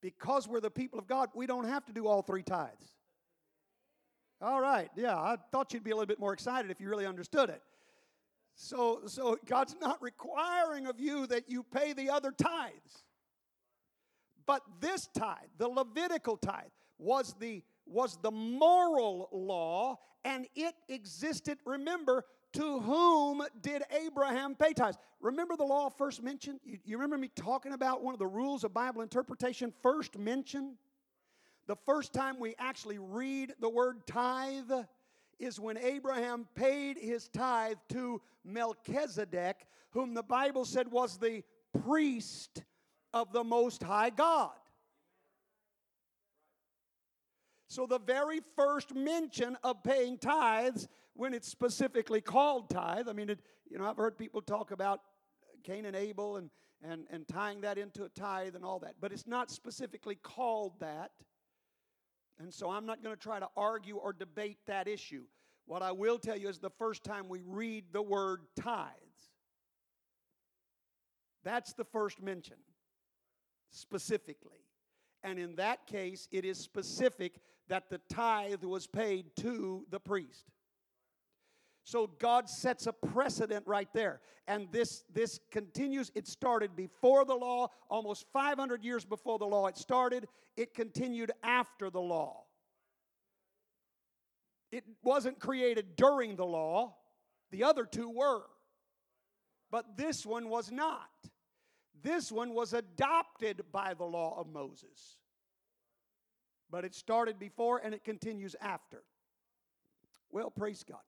Because we're the people of God, we don't have to do all three tithes. All right, yeah, I thought you'd be a little bit more excited if you really understood it. So, so God's not requiring of you that you pay the other tithes. But this tithe, the Levitical tithe, was the was the moral law, and it existed, remember, to whom did Abraham pay tithes? Remember the law first mentioned? You, you remember me talking about one of the rules of Bible interpretation first mentioned? The first time we actually read the word tithe is when Abraham paid his tithe to Melchizedek, whom the Bible said was the priest of the Most High God. So, the very first mention of paying tithes, when it's specifically called tithe, I mean, it, you know, I've heard people talk about Cain and Abel and, and, and tying that into a tithe and all that, but it's not specifically called that. And so I'm not going to try to argue or debate that issue. What I will tell you is the first time we read the word tithes, that's the first mention, specifically. And in that case, it is specific that the tithe was paid to the priest. So God sets a precedent right there. And this, this continues. It started before the law, almost 500 years before the law it started. It continued after the law. It wasn't created during the law, the other two were. But this one was not. This one was adopted by the law of Moses. But it started before and it continues after. Well, praise God.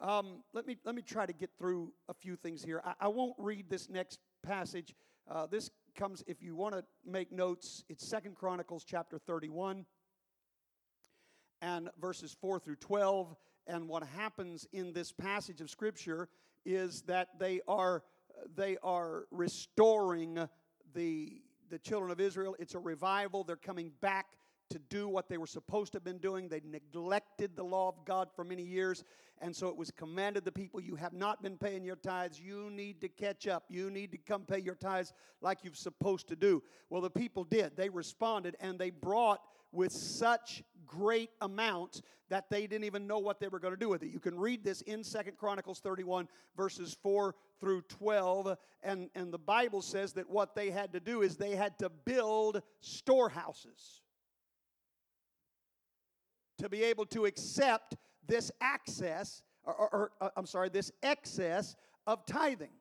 Um, let, me, let me try to get through a few things here. I, I won't read this next passage. Uh, this comes, if you want to make notes, it's Second Chronicles chapter 31 and verses 4 through 12. And what happens in this passage of Scripture is that they are, they are restoring the, the children of Israel. It's a revival. They're coming back to do what they were supposed to have been doing. They neglected the law of God for many years. And so it was commanded the people, you have not been paying your tithes. You need to catch up. You need to come pay your tithes like you're supposed to do. Well, the people did. They responded and they brought with such great amounts that they didn't even know what they were going to do with it. You can read this in Second Chronicles 31, verses 4 through 12. And, and the Bible says that what they had to do is they had to build storehouses to be able to accept this access, or, or, or uh, I'm sorry, this excess of tithing.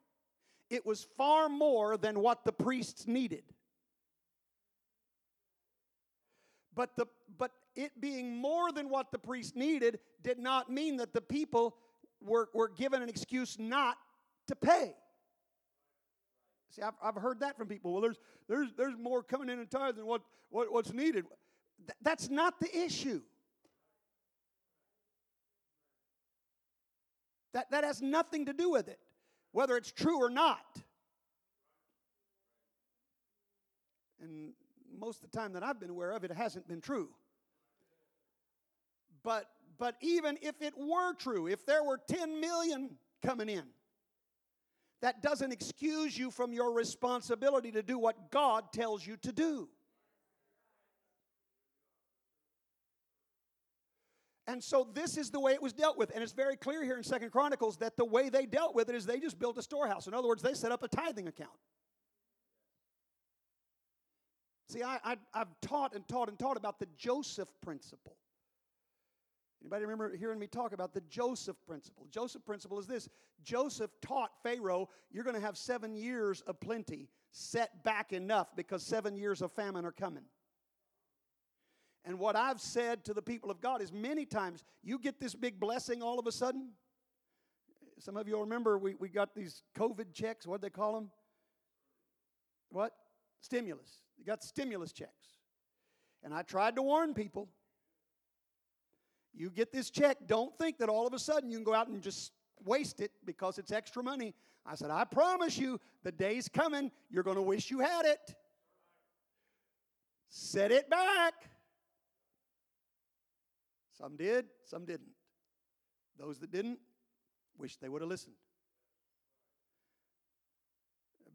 It was far more than what the priests needed. But, the, but it being more than what the priest needed did not mean that the people were, were given an excuse not to pay. See, I've, I've heard that from people. Well, there's, there's, there's more coming in in tithe than what, what, what's needed. Th- that's not the issue. That, that has nothing to do with it, whether it's true or not. And most of the time that I've been aware of, it hasn't been true. But, but even if it were true, if there were 10 million coming in, that doesn't excuse you from your responsibility to do what God tells you to do. And so this is the way it was dealt with. And it's very clear here in Second Chronicles that the way they dealt with it is they just built a storehouse. In other words, they set up a tithing account. See, I, I, have taught and taught and taught about the Joseph principle. Anybody remember hearing me talk about the Joseph principle? Joseph principle is this Joseph taught Pharaoh, you're going to have seven years of plenty set back enough because seven years of famine are coming. And what I've said to the people of God is many times you get this big blessing all of a sudden. Some of you remember we, we got these COVID checks. What do they call them? What? Stimulus. You got stimulus checks. And I tried to warn people you get this check, don't think that all of a sudden you can go out and just waste it because it's extra money. I said, I promise you, the day's coming, you're going to wish you had it. Set it back. Some did, some didn't. Those that didn't, wish they would have listened.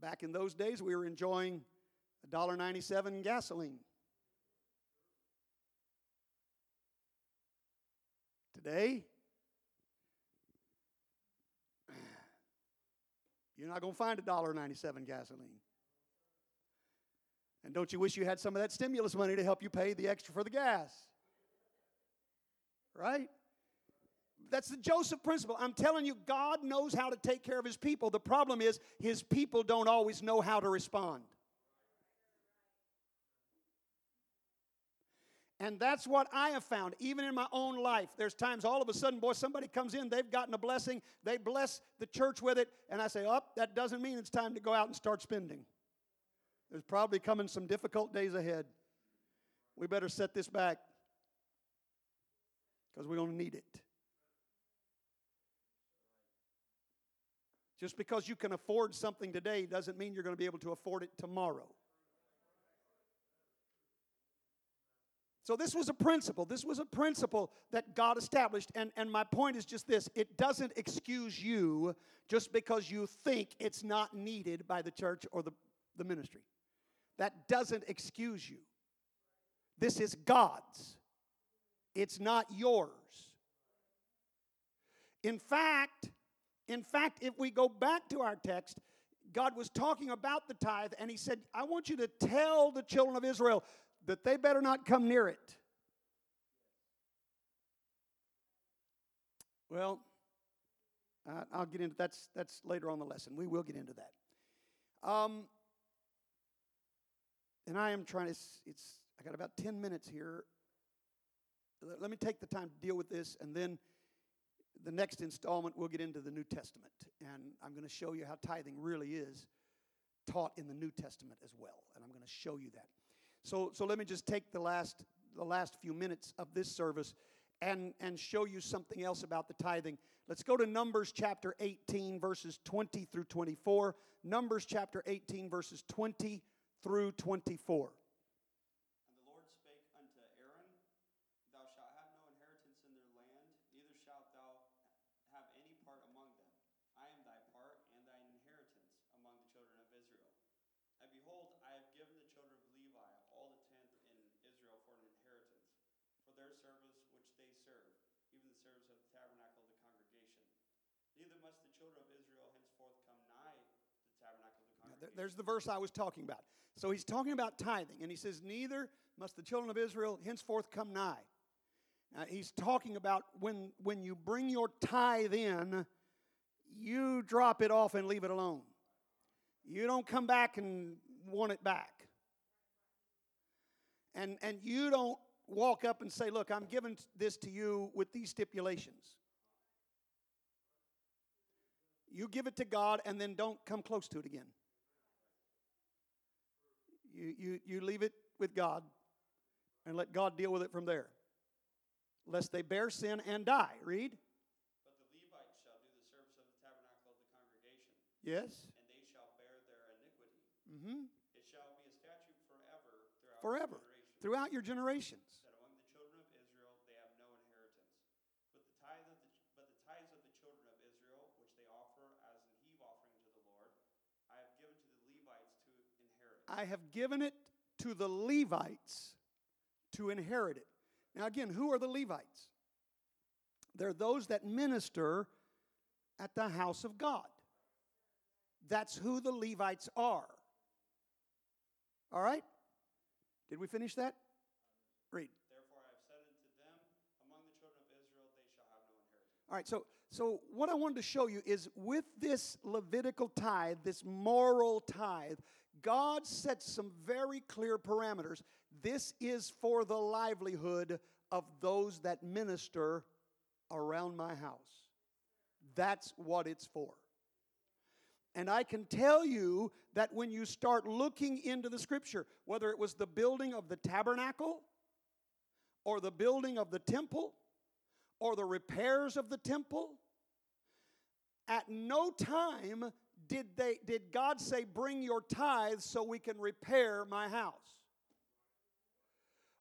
Back in those days, we were enjoying $1.97 gasoline. Today, you're not going to find $1.97 gasoline. And don't you wish you had some of that stimulus money to help you pay the extra for the gas? Right? That's the Joseph principle. I'm telling you, God knows how to take care of his people. The problem is, his people don't always know how to respond. And that's what I have found, even in my own life. There's times all of a sudden, boy, somebody comes in, they've gotten a blessing, they bless the church with it, and I say, oh, that doesn't mean it's time to go out and start spending. There's probably coming some difficult days ahead. We better set this back because we're going to need it. Just because you can afford something today doesn't mean you're going to be able to afford it tomorrow. So, this was a principle. This was a principle that God established. And, and my point is just this it doesn't excuse you just because you think it's not needed by the church or the, the ministry. That doesn't excuse you. This is God's, it's not yours. In fact, in fact, if we go back to our text, God was talking about the tithe, and He said, I want you to tell the children of Israel that they better not come near it. Well, I'll get into that's that's later on the lesson. We will get into that. Um, and I am trying to. It's, it's I got about ten minutes here. Let, me take the time to deal with this, and then the next installment we'll get into the New Testament, and I'm going to show you how tithing really is taught in the New Testament as well, and I'm going to show you that. So, so let me just take the last, the last few minutes of this service and, and show you something else about the tithing. Let's go to Numbers chapter 18, verses 20 through 24. Numbers chapter 18, verses 20 through 24. And the Lord spake unto shalt thou have any part among them. I am thy part and thine inheritance among the children of Israel. And behold, I have given the children of Levi all the tenth in Israel for an inheritance, for their service which they serve, even the service of the tabernacle of the congregation. Neither must the children of Israel henceforth come nigh the tabernacle of the congregation. there- There's the verse I was talking about. So he's talking about tithing, and he says, Neither must the children of Israel henceforth come nigh. Now, he's talking about when, when you bring your tithe in, you drop it off and leave it alone. You don't come back and want it back. And, and you don't walk up and say, Look, I'm giving this to you with these stipulations. You give it to God and then don't come close to it again. You, you, you leave it with God and let God deal with it from there. Lest they bear sin and die. Read. But the Levites shall do the service of the tabernacle of the congregation, Yes. and they shall bear their iniquity. Mm-hmm. It shall be a statute forever throughout Forever. Throughout your generations. that among the children of Israel they have no inheritance. But the tithe of the but the tithes of the children of Israel, which they offer as an heave offering to the Lord, I have given to the Levites to inherit. I have given it to the Levites to inherit it. Now, again, who are the Levites? They're those that minister at the house of God. That's who the Levites are. All right? Did we finish that? Read. Therefore I have said unto them, among the children of Israel they shall have no inheritance. All right, so so what I wanted to show you is with this Levitical tithe, this moral tithe, God sets some very clear parameters. This is for the livelihood of those that minister around my house. That's what it's for. And I can tell you that when you start looking into the scripture, whether it was the building of the tabernacle or the building of the temple, or the repairs of the temple. At no time did they did God say bring your tithes so we can repair my house.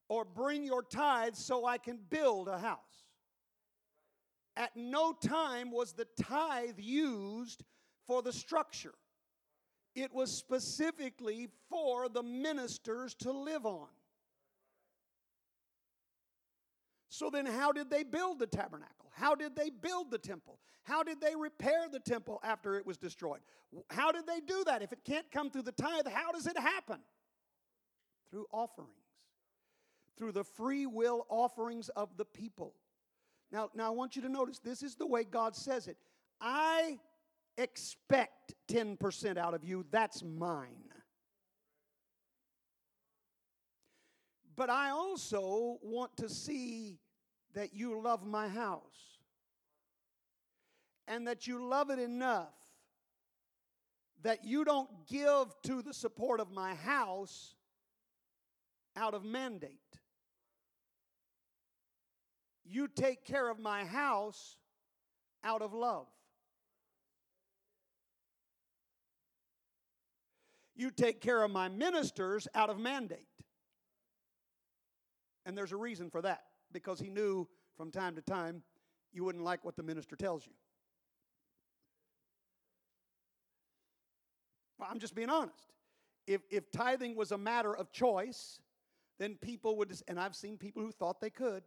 Or bring your tithes so I can build a house. At no time was the tithe used for the structure. It was specifically for the ministers to live on. So then, how did they build the tabernacle? How did they build the temple? How did they repair the temple after it was destroyed? How did they do that? If it can't come through the tithe, how does it happen? Through offerings, through the free will offerings of the people. Now, now I want you to notice this is the way God says it. I expect 10% out of you, that's mine. But I also want to see that you love my house and that you love it enough that you don't give to the support of my house out of mandate. You take care of my house out of love. You take care of my ministers out of mandate. And there's a reason for that because he knew from time to time you wouldn't like what the minister tells you. Well, I'm just being honest. If, if tithing was a matter of choice, then people would, and I've seen people who thought they could,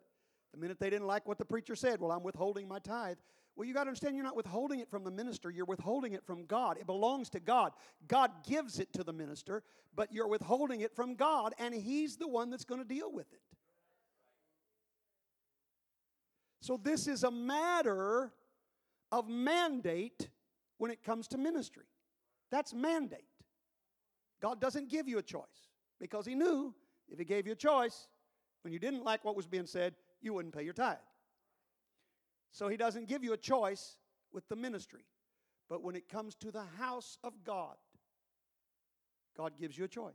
the minute they didn't like what the preacher said, well, I'm withholding my tithe. Well, you got to understand you're not withholding it from the minister, you're withholding it from God. It belongs to God. God gives it to the minister, but you're withholding it from God, and He's the one that's going to deal with it. So, this is a matter of mandate when it comes to ministry. That's mandate. God doesn't give you a choice because He knew if He gave you a choice, when you didn't like what was being said, you wouldn't pay your tithe. So He doesn't give you a choice with the ministry. But when it comes to the house of God, God gives you a choice.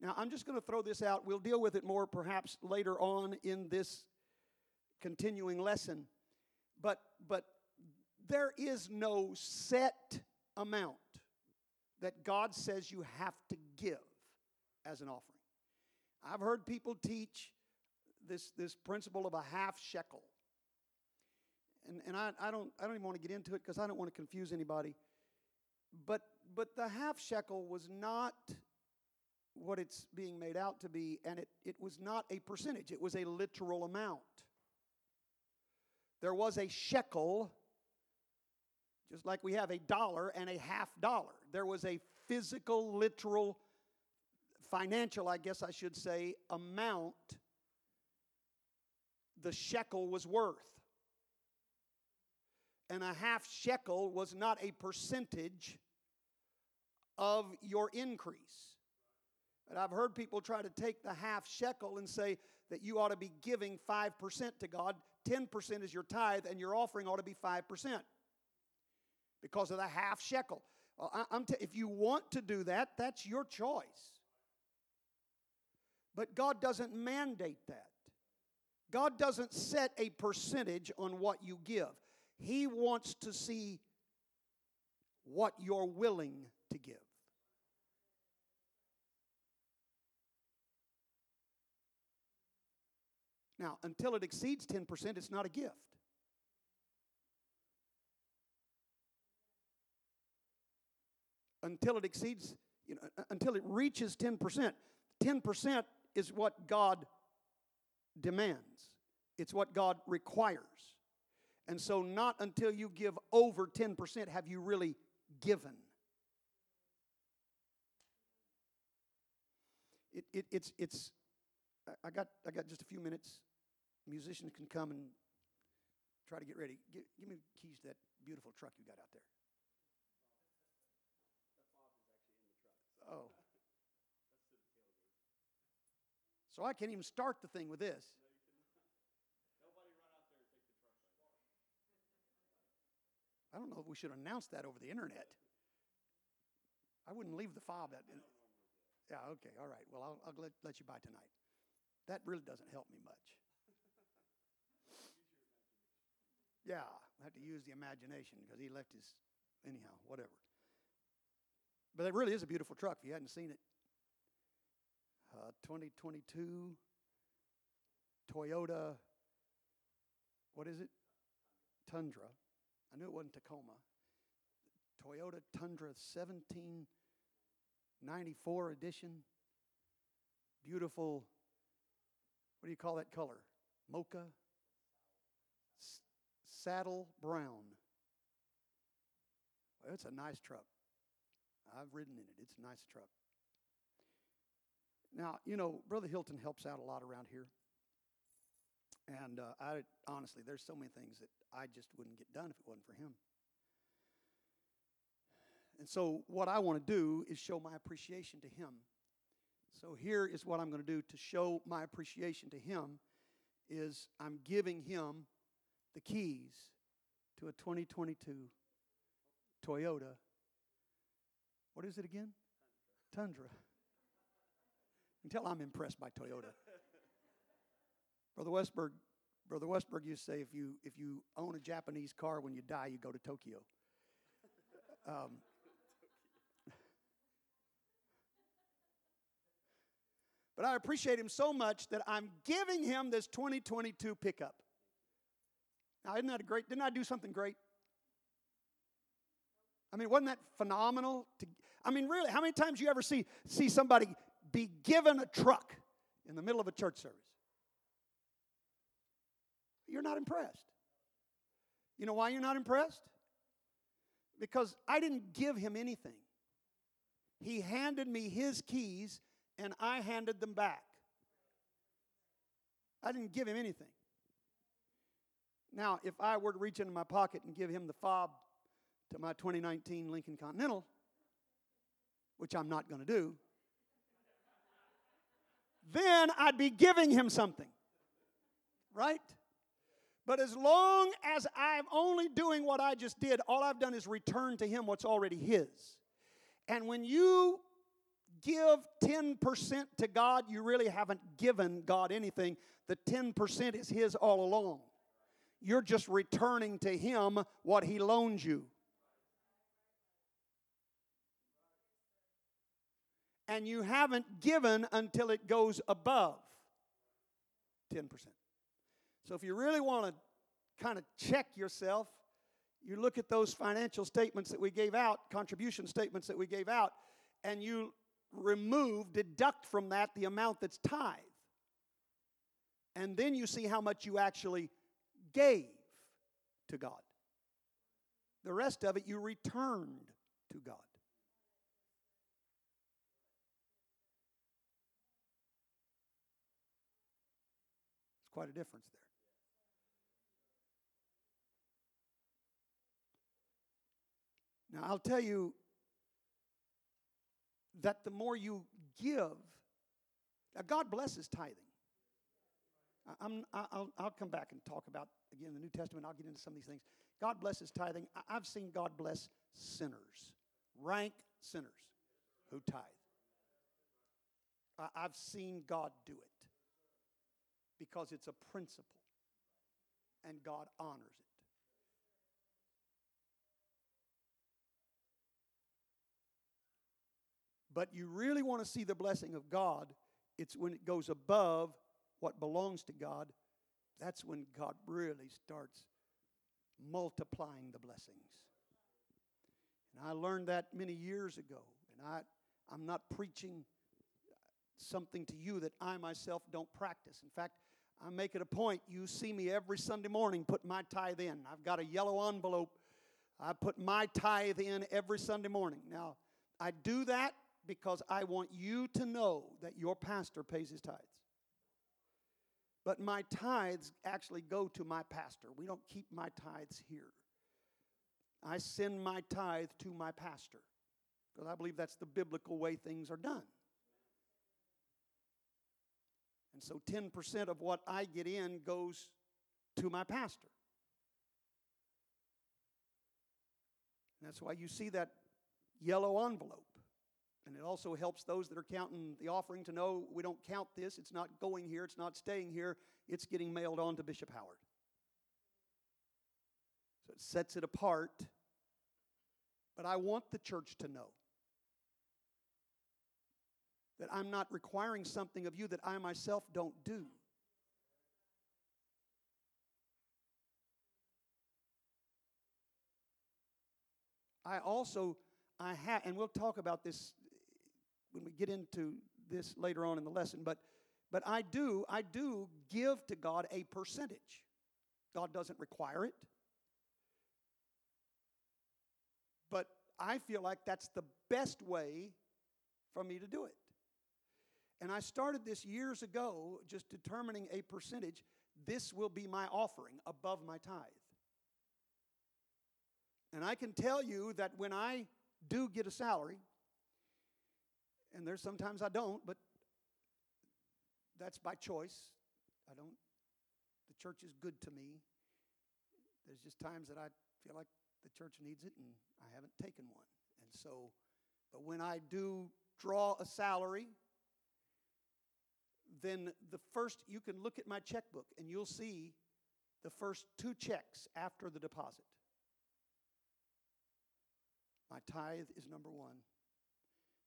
Now, I'm just going to throw this out. We'll deal with it more perhaps later on in this continuing lesson. But, but there is no set amount that God says you have to give as an offering. I've heard people teach this, this principle of a half shekel. and, and I, I don't I don't even want to get into it because I don't want to confuse anybody. But but the half shekel was not what it's being made out to be, and it, it was not a percentage, it was a literal amount. There was a shekel, just like we have a dollar and a half dollar. There was a physical, literal, financial, I guess I should say, amount the shekel was worth. And a half shekel was not a percentage of your increase. And I've heard people try to take the half shekel and say that you ought to be giving 5% to God. 10% is your tithe, and your offering ought to be 5% because of the half shekel. Well, t- if you want to do that, that's your choice. But God doesn't mandate that. God doesn't set a percentage on what you give. He wants to see what you're willing to give. Now, until it exceeds 10%, it's not a gift. Until it exceeds, you know, until it reaches 10%. 10% is what God demands, it's what God requires. And so, not until you give over 10% have you really given. It, it, it's, it's, I got, I got just a few minutes musicians can come and try to get ready. Give, give me keys to that beautiful truck you got out there. Oh. So I can't even start the thing with this. I don't know if we should announce that over the internet. I wouldn't leave the fob that. Yeah, okay, all right. Well, I'll, I'll let, let you by tonight. That really doesn't help me much. Yeah, I have to use the imagination because he left his, anyhow, whatever. But it really is a beautiful truck if you hadn't seen it. Uh, 2022 Toyota, what is it? Tundra. I knew it wasn't Tacoma. Toyota Tundra 1794 edition. Beautiful, what do you call that color? Mocha? Saddle Brown. Well, it's a nice truck. I've ridden in it. It's a nice truck. Now, you know, Brother Hilton helps out a lot around here. And uh, I honestly, there's so many things that I just wouldn't get done if it wasn't for him. And so, what I want to do is show my appreciation to him. So, here is what I'm going to do to show my appreciation to him is I'm giving him the keys to a 2022 Toyota. What is it again? Tundra. Until I'm impressed by Toyota. Brother Westberg, Brother Westberg used to say if you if you own a Japanese car when you die, you go to Tokyo. Um, but I appreciate him so much that I'm giving him this 2022 pickup. Now, isn't that a great? Didn't I do something great? I mean, wasn't that phenomenal? To, I mean, really, how many times you ever see see somebody be given a truck in the middle of a church service? You're not impressed. You know why you're not impressed? Because I didn't give him anything. He handed me his keys and I handed them back. I didn't give him anything. Now, if I were to reach into my pocket and give him the fob to my 2019 Lincoln Continental, which I'm not going to do, then I'd be giving him something. Right? But as long as I'm only doing what I just did, all I've done is return to him what's already his. And when you give 10% to God, you really haven't given God anything. The 10% is his all along. You're just returning to Him what He loaned you. And you haven't given until it goes above 10%. So if you really want to kind of check yourself, you look at those financial statements that we gave out, contribution statements that we gave out, and you remove, deduct from that the amount that's tithe. And then you see how much you actually gave to God. The rest of it you returned to God. It's quite a difference there. Now, I'll tell you that the more you give, now God blesses tithing. I'm, I'll, I'll come back and talk about, again, the New Testament. I'll get into some of these things. God blesses tithing. I've seen God bless sinners, rank sinners who tithe. I've seen God do it because it's a principle and God honors it. But you really want to see the blessing of God, it's when it goes above what belongs to God. That's when God really starts multiplying the blessings. And I learned that many years ago. And I, I'm not preaching something to you that I myself don't practice. In fact, I make it a point. You see me every Sunday morning put my tithe in. I've got a yellow envelope. I put my tithe in every Sunday morning. Now, I do that because I want you to know that your pastor pays his tithes. But my tithes actually go to my pastor. We don't keep my tithes here. I send my tithe to my pastor because I believe that's the biblical way things are done. And so 10% of what I get in goes to my pastor. And that's why you see that yellow envelope. And it also helps those that are counting the offering to know we don't count this. It's not going here. It's not staying here. It's getting mailed on to Bishop Howard. So it sets it apart. But I want the church to know that I'm not requiring something of you that I myself don't do. I also I have and we'll talk about this when we get into this later on in the lesson, but but I do I do give to God a percentage. God doesn't require it. But I feel like that's the best way for me to do it. And I started this years ago, just determining a percentage. This will be my offering above my tithe. And I can tell you that when I do get a salary, and there's sometimes I don't, but that's by choice. I don't, the church is good to me. There's just times that I feel like the church needs it and I haven't taken one. And so, but when I do draw a salary, then the first, you can look at my checkbook and you'll see the first two checks after the deposit. My tithe is number one,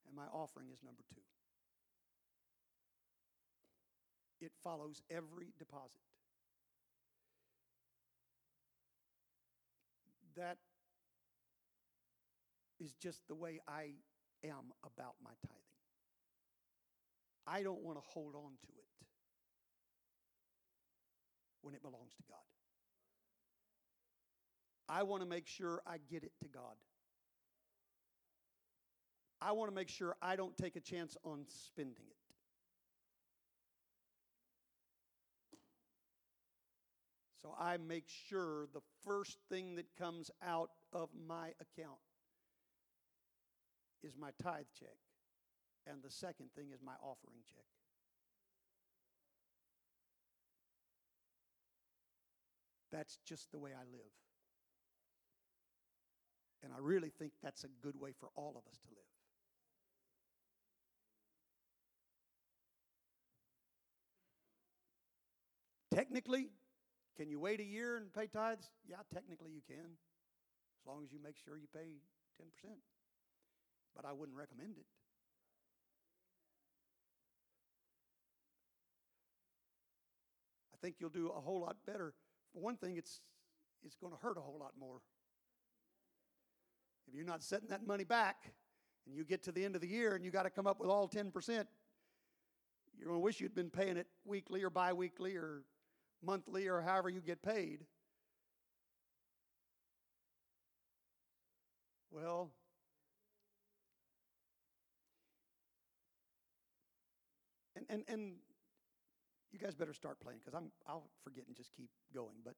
and my offering is number two. It follows every deposit. That is just the way I am about my tithing. I don't want to hold on to it when it belongs to God. I want to make sure I get it to God. I want to make sure I don't take a chance on spending it. So I make sure the first thing that comes out of my account is my tithe check, and the second thing is my offering check. That's just the way I live. And I really think that's a good way for all of us to live. Technically, can you wait a year and pay tithes? Yeah, technically you can, as long as you make sure you pay 10%. But I wouldn't recommend it. I think you'll do a whole lot better. For one thing, it's it's going to hurt a whole lot more. If you're not setting that money back and you get to the end of the year and you got to come up with all 10%, you're going to wish you'd been paying it weekly or bi weekly or monthly or however you get paid. Well, and, and, and you guys better start playing because I'm I'll forget and just keep going. But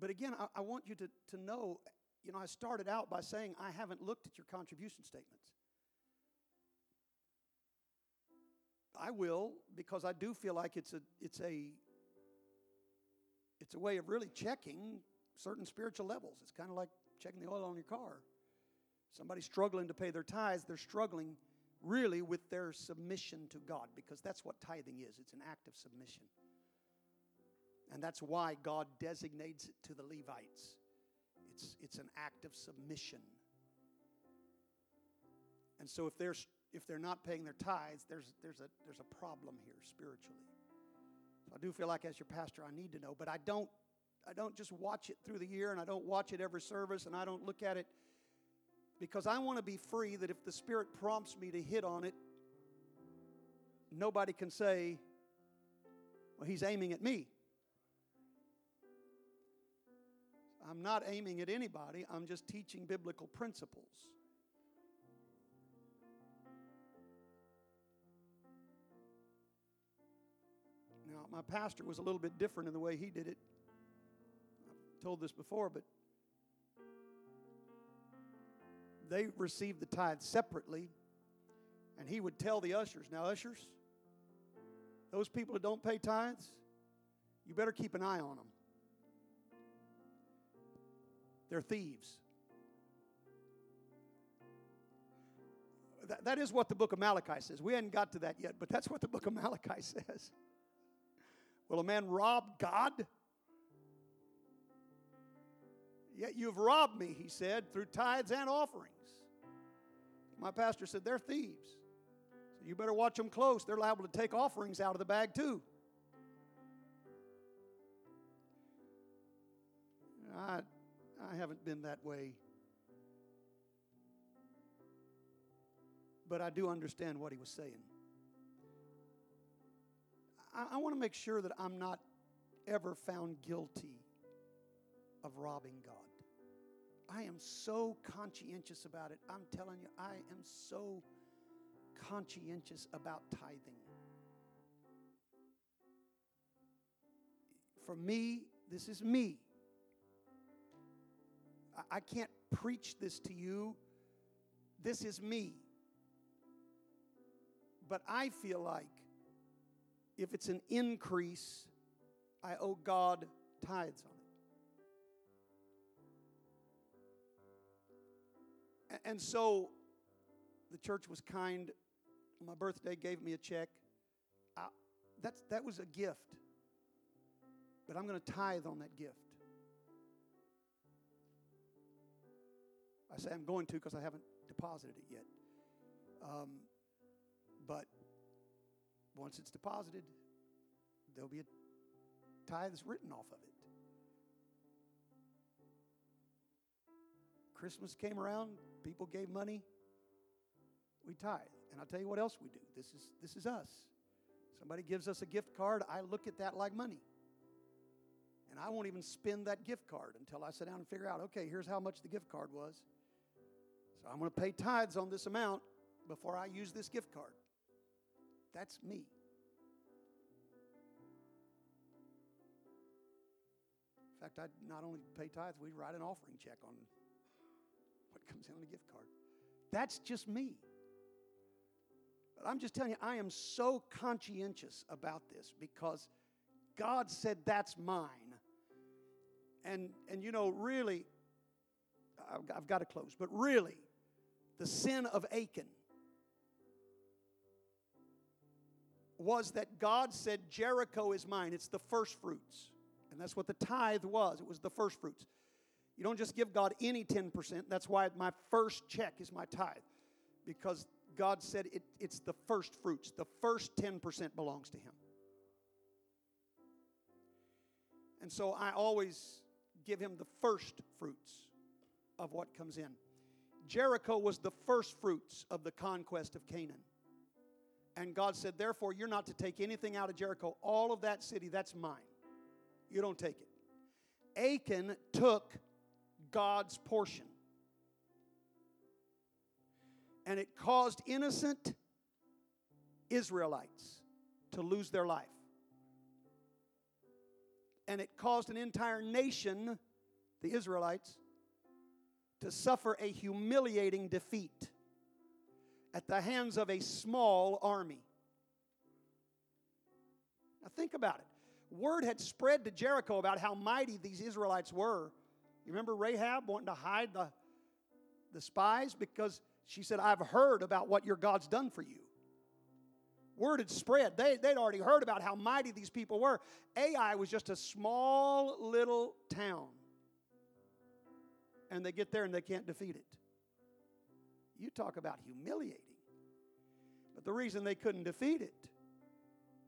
but again, I, I want you to, to know, you know, I started out by saying I haven't looked at your contribution statements. I will because I do feel like it's a it's a it's a way of really checking certain spiritual levels. It's kind of like checking the oil on your car. Somebody struggling to pay their tithes, they're struggling really with their submission to God because that's what tithing is. It's an act of submission. And that's why God designates it to the Levites. It's, it's an act of submission. And so if they're, if they're not paying their tithes, there's, there's, a, there's a problem here spiritually. I do feel like as your pastor I need to know, but I don't I don't just watch it through the year and I don't watch it every service and I don't look at it because I want to be free that if the Spirit prompts me to hit on it, nobody can say, well, he's aiming at me. I'm not aiming at anybody, I'm just teaching biblical principles. My pastor was a little bit different in the way he did it. I've told this before, but they received the tithe separately, and he would tell the ushers, Now, ushers, those people that don't pay tithes, you better keep an eye on them. They're thieves. That, that is what the book of Malachi says. We hadn't got to that yet, but that's what the book of Malachi says. Will a man rob God? Yet you've robbed me, he said, through tithes and offerings. My pastor said, They're thieves. So you better watch them close. They're liable to take offerings out of the bag, too. I, I haven't been that way. But I do understand what he was saying. I, I want to make sure that I'm not ever found guilty of robbing God. I am so conscientious about it. I'm telling you, I am so conscientious about tithing. For me, this is me. I can't preach this to you. This is me. But I feel like if it's an increase, I owe God tithes on it. And so the church was kind. My birthday, gave me a check. I, that's, that was a gift. But I'm going to tithe on that gift. I say I'm going to because I haven't deposited it yet. Um, but once it's deposited, there'll be a tithes written off of it. Christmas came around, people gave money, we tithe. And I'll tell you what else we do. This is this is us. Somebody gives us a gift card, I look at that like money. And I won't even spend that gift card until I sit down and figure out, okay, here's how much the gift card was. So I'm going to pay tithes on this amount before I use this gift card. That's me. In fact, I not only pay tithes, we write an offering check on what comes in on a gift card. That's just me. But I'm just telling you, I am so conscientious about this because God said that's mine. And, and you know, really, I've, I've got to close, but really, the sin of Achan was that God said, Jericho is mine. It's the first fruits. And that's what the tithe was. It was the first fruits. You don't just give God any 10%. That's why my first check is my tithe. Because God said it, it's the first fruits. The first 10% belongs to Him. And so I always give him the first fruits of what comes in. Jericho was the first fruits of the conquest of Canaan. And God said, Therefore, you're not to take anything out of Jericho. All of that city, that's mine. You don't take it. Achan took God's portion. And it caused innocent Israelites to lose their life. And it caused an entire nation, the Israelites, to suffer a humiliating defeat at the hands of a small army. Now, think about it. Word had spread to Jericho about how mighty these Israelites were. You remember Rahab wanting to hide the, the spies because she said, I've heard about what your God's done for you. Word had spread. They, they'd already heard about how mighty these people were. Ai was just a small little town. And they get there and they can't defeat it. You talk about humiliating. But the reason they couldn't defeat it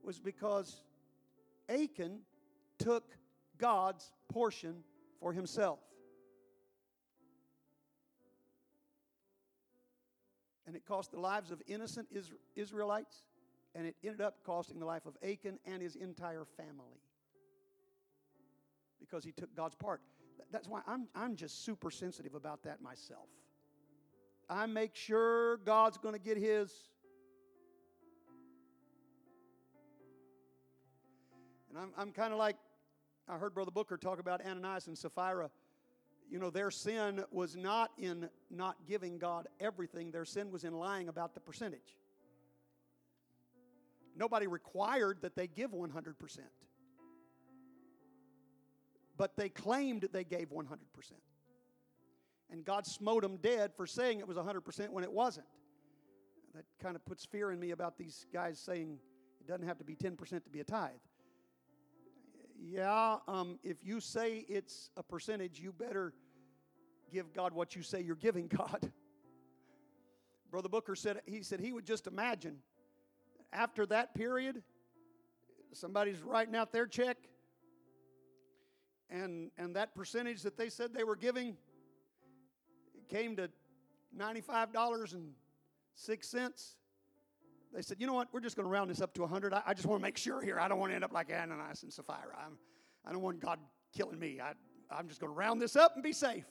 was because Achan took God's portion for himself. And it cost the lives of innocent Israelites, and it ended up costing the life of Achan and his entire family because he took God's part. That's why I'm, I'm just super sensitive about that myself. I make sure God's going to get his. And I'm, I'm kind of like, I heard Brother Booker talk about Ananias and Sapphira. You know, their sin was not in not giving God everything, their sin was in lying about the percentage. Nobody required that they give 100%. But they claimed they gave 100% and God smote them dead for saying it was 100% when it wasn't. That kind of puts fear in me about these guys saying it doesn't have to be 10% to be a tithe. Yeah, um, if you say it's a percentage, you better give God what you say you're giving God. Brother Booker said he said he would just imagine after that period, somebody's writing out their check, and and that percentage that they said they were giving came to $95.06, they said, you know what, we're just going to round this up to 100. I, I just want to make sure here. I don't want to end up like Ananias and Sapphira. I'm, I don't want God killing me. I, I'm just going to round this up and be safe.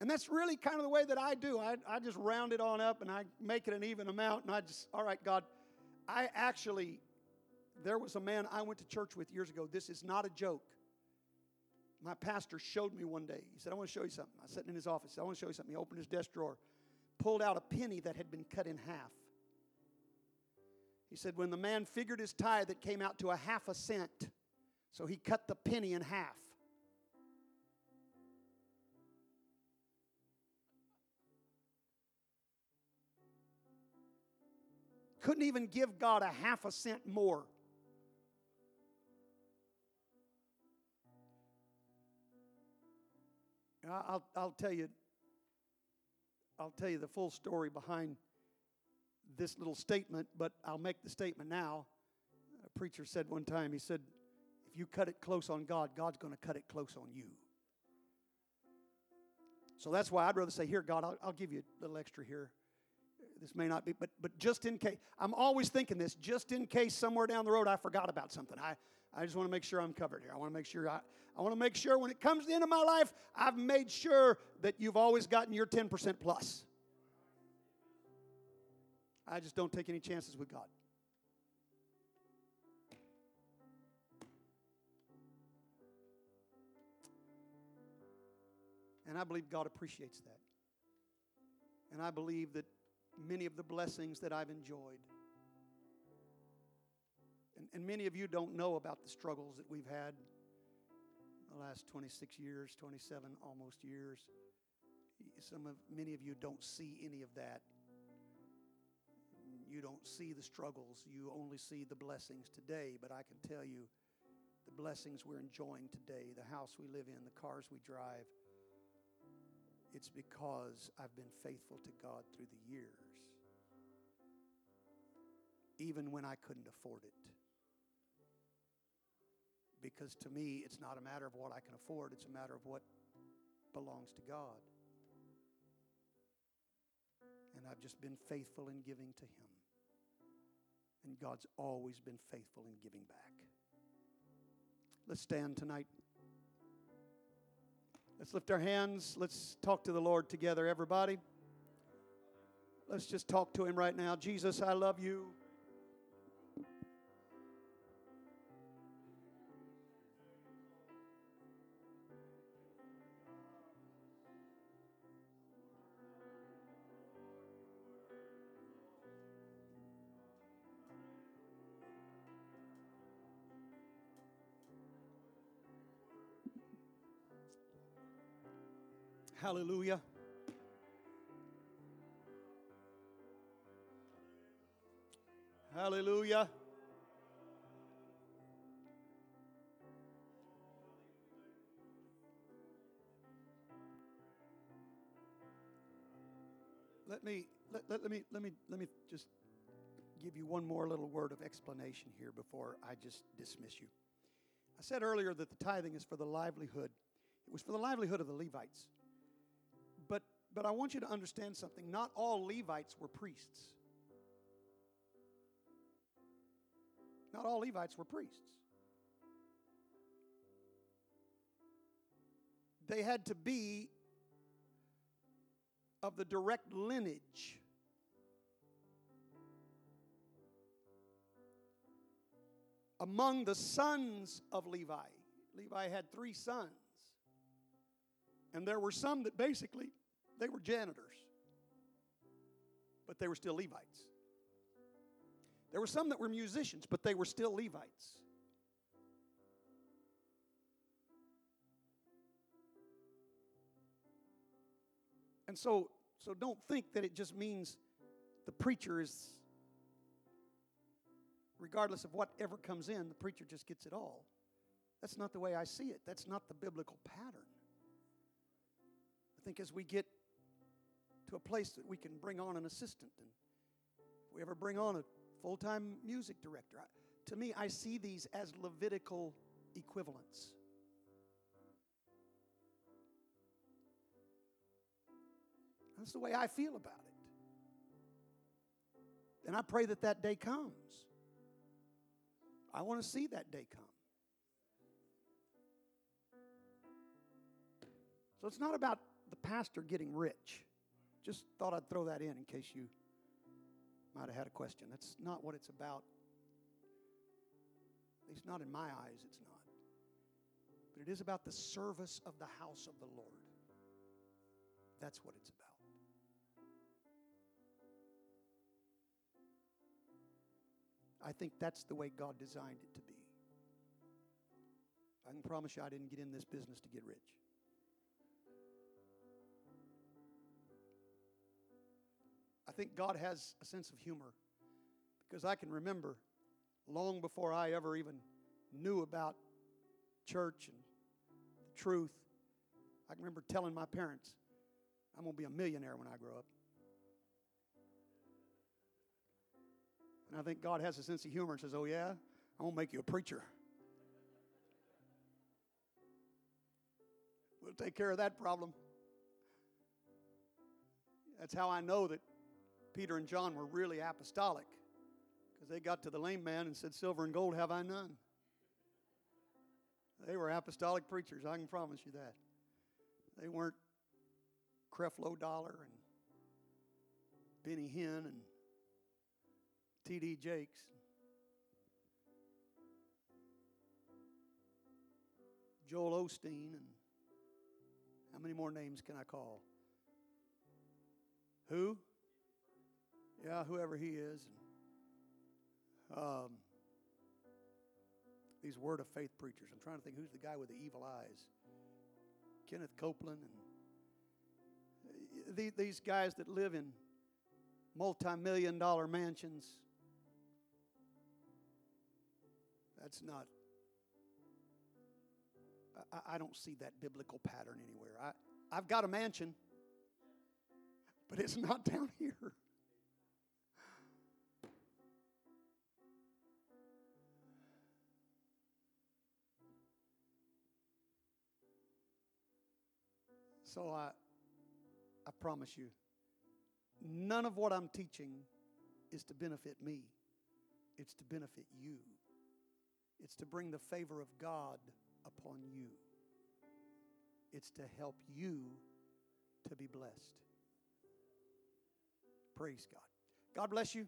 And that's really kind of the way that I do. I, I just round it on up and I make it an even amount. And I just, all right, God, I actually, there was a man I went to church with years ago. This is not a joke my pastor showed me one day. He said, I want to show you something. I sat in his office. I want to show you something. He opened his desk drawer, pulled out a penny that had been cut in half. He said, when the man figured his tithe, it came out to a half a cent. So he cut the penny in half. Couldn't even give God a half a cent more. I'll, I'll tell you, I'll tell you the full story behind this little statement, but I'll make the statement now. A preacher said one time, he said, if you cut it close on God, God's going to cut it close on you. So that's why I'd rather say, Here, God, I'll, I'll, give you a little extra here. This may not be, but, but just in case, I'm always thinking this, just in case somewhere down the road I forgot about something. I, I just want to make sure I'm covered here. I want to make sure I, I want to make sure when it comes to the end of my life, I've made sure that you've always gotten your 10% plus. I just don't take any chances with God. And I believe God appreciates that. And I believe that many of the blessings that I've enjoyed and, and many of you don't know about the struggles that we've had the last 26 years, 27 almost years. Some of many of you don't see any of that. You don't see the struggles. You only see the blessings today, but I can tell you the blessings we're enjoying today, the house we live in, the cars we drive. It's because I've been faithful to God through the years, even when I couldn't afford it. Because to me, it's not a matter of what I can afford, it's a matter of what belongs to God. And I've just been faithful in giving to Him. And God's always been faithful in giving back. Let's stand tonight. Let's lift our hands. Let's talk to the Lord together, everybody. Let's just talk to Him right now. Jesus, I love you. Hallelujah. Let me let, let, let me let me let me just give you one more little word of explanation here before I just dismiss you. I said earlier that the tithing is for the livelihood. It was for the livelihood of the Levites. But but I want you to understand something. Not all Levites were priests. Not all Levites were priests. They had to be of the direct lineage among the sons of Levi. Levi had three sons. And there were some that basically they were janitors. But they were still Levites. There were some that were musicians, but they were still Levites. And so, so don't think that it just means the preacher is, regardless of whatever comes in, the preacher just gets it all. That's not the way I see it. That's not the biblical pattern. I think as we get to a place that we can bring on an assistant, and if we ever bring on a full time music director, to me, I see these as Levitical equivalents. That's the way I feel about it. And I pray that that day comes. I want to see that day come. So it's not about the pastor getting rich. Just thought I'd throw that in in case you might have had a question. That's not what it's about. At least not in my eyes, it's not. But it is about the service of the house of the Lord. That's what it's about. I think that's the way God designed it to be. I can promise you I didn't get in this business to get rich. I think God has a sense of humor because I can remember long before I ever even knew about church and the truth, I can remember telling my parents, I'm going to be a millionaire when I grow up. And I think God has a sense of humor and says, Oh, yeah, I'm going to make you a preacher. We'll take care of that problem. That's how I know that Peter and John were really apostolic because they got to the lame man and said, Silver and gold have I none. They were apostolic preachers, I can promise you that. They weren't Creflo Dollar and Benny Hinn and T.D. Jakes. Joel Osteen and how many more names can I call? Who? Yeah, whoever he is. Um, these word of faith preachers. I'm trying to think who's the guy with the evil eyes. Kenneth Copeland and these guys that live in multi-million dollar mansions. That's not. I, I don't see that biblical pattern anywhere. I, I've got a mansion, but it's not down here. So I, I promise you, none of what I'm teaching is to benefit me. It's to benefit you. It's to bring the favor of God upon you. It's to help you to be blessed. Praise God. God bless you.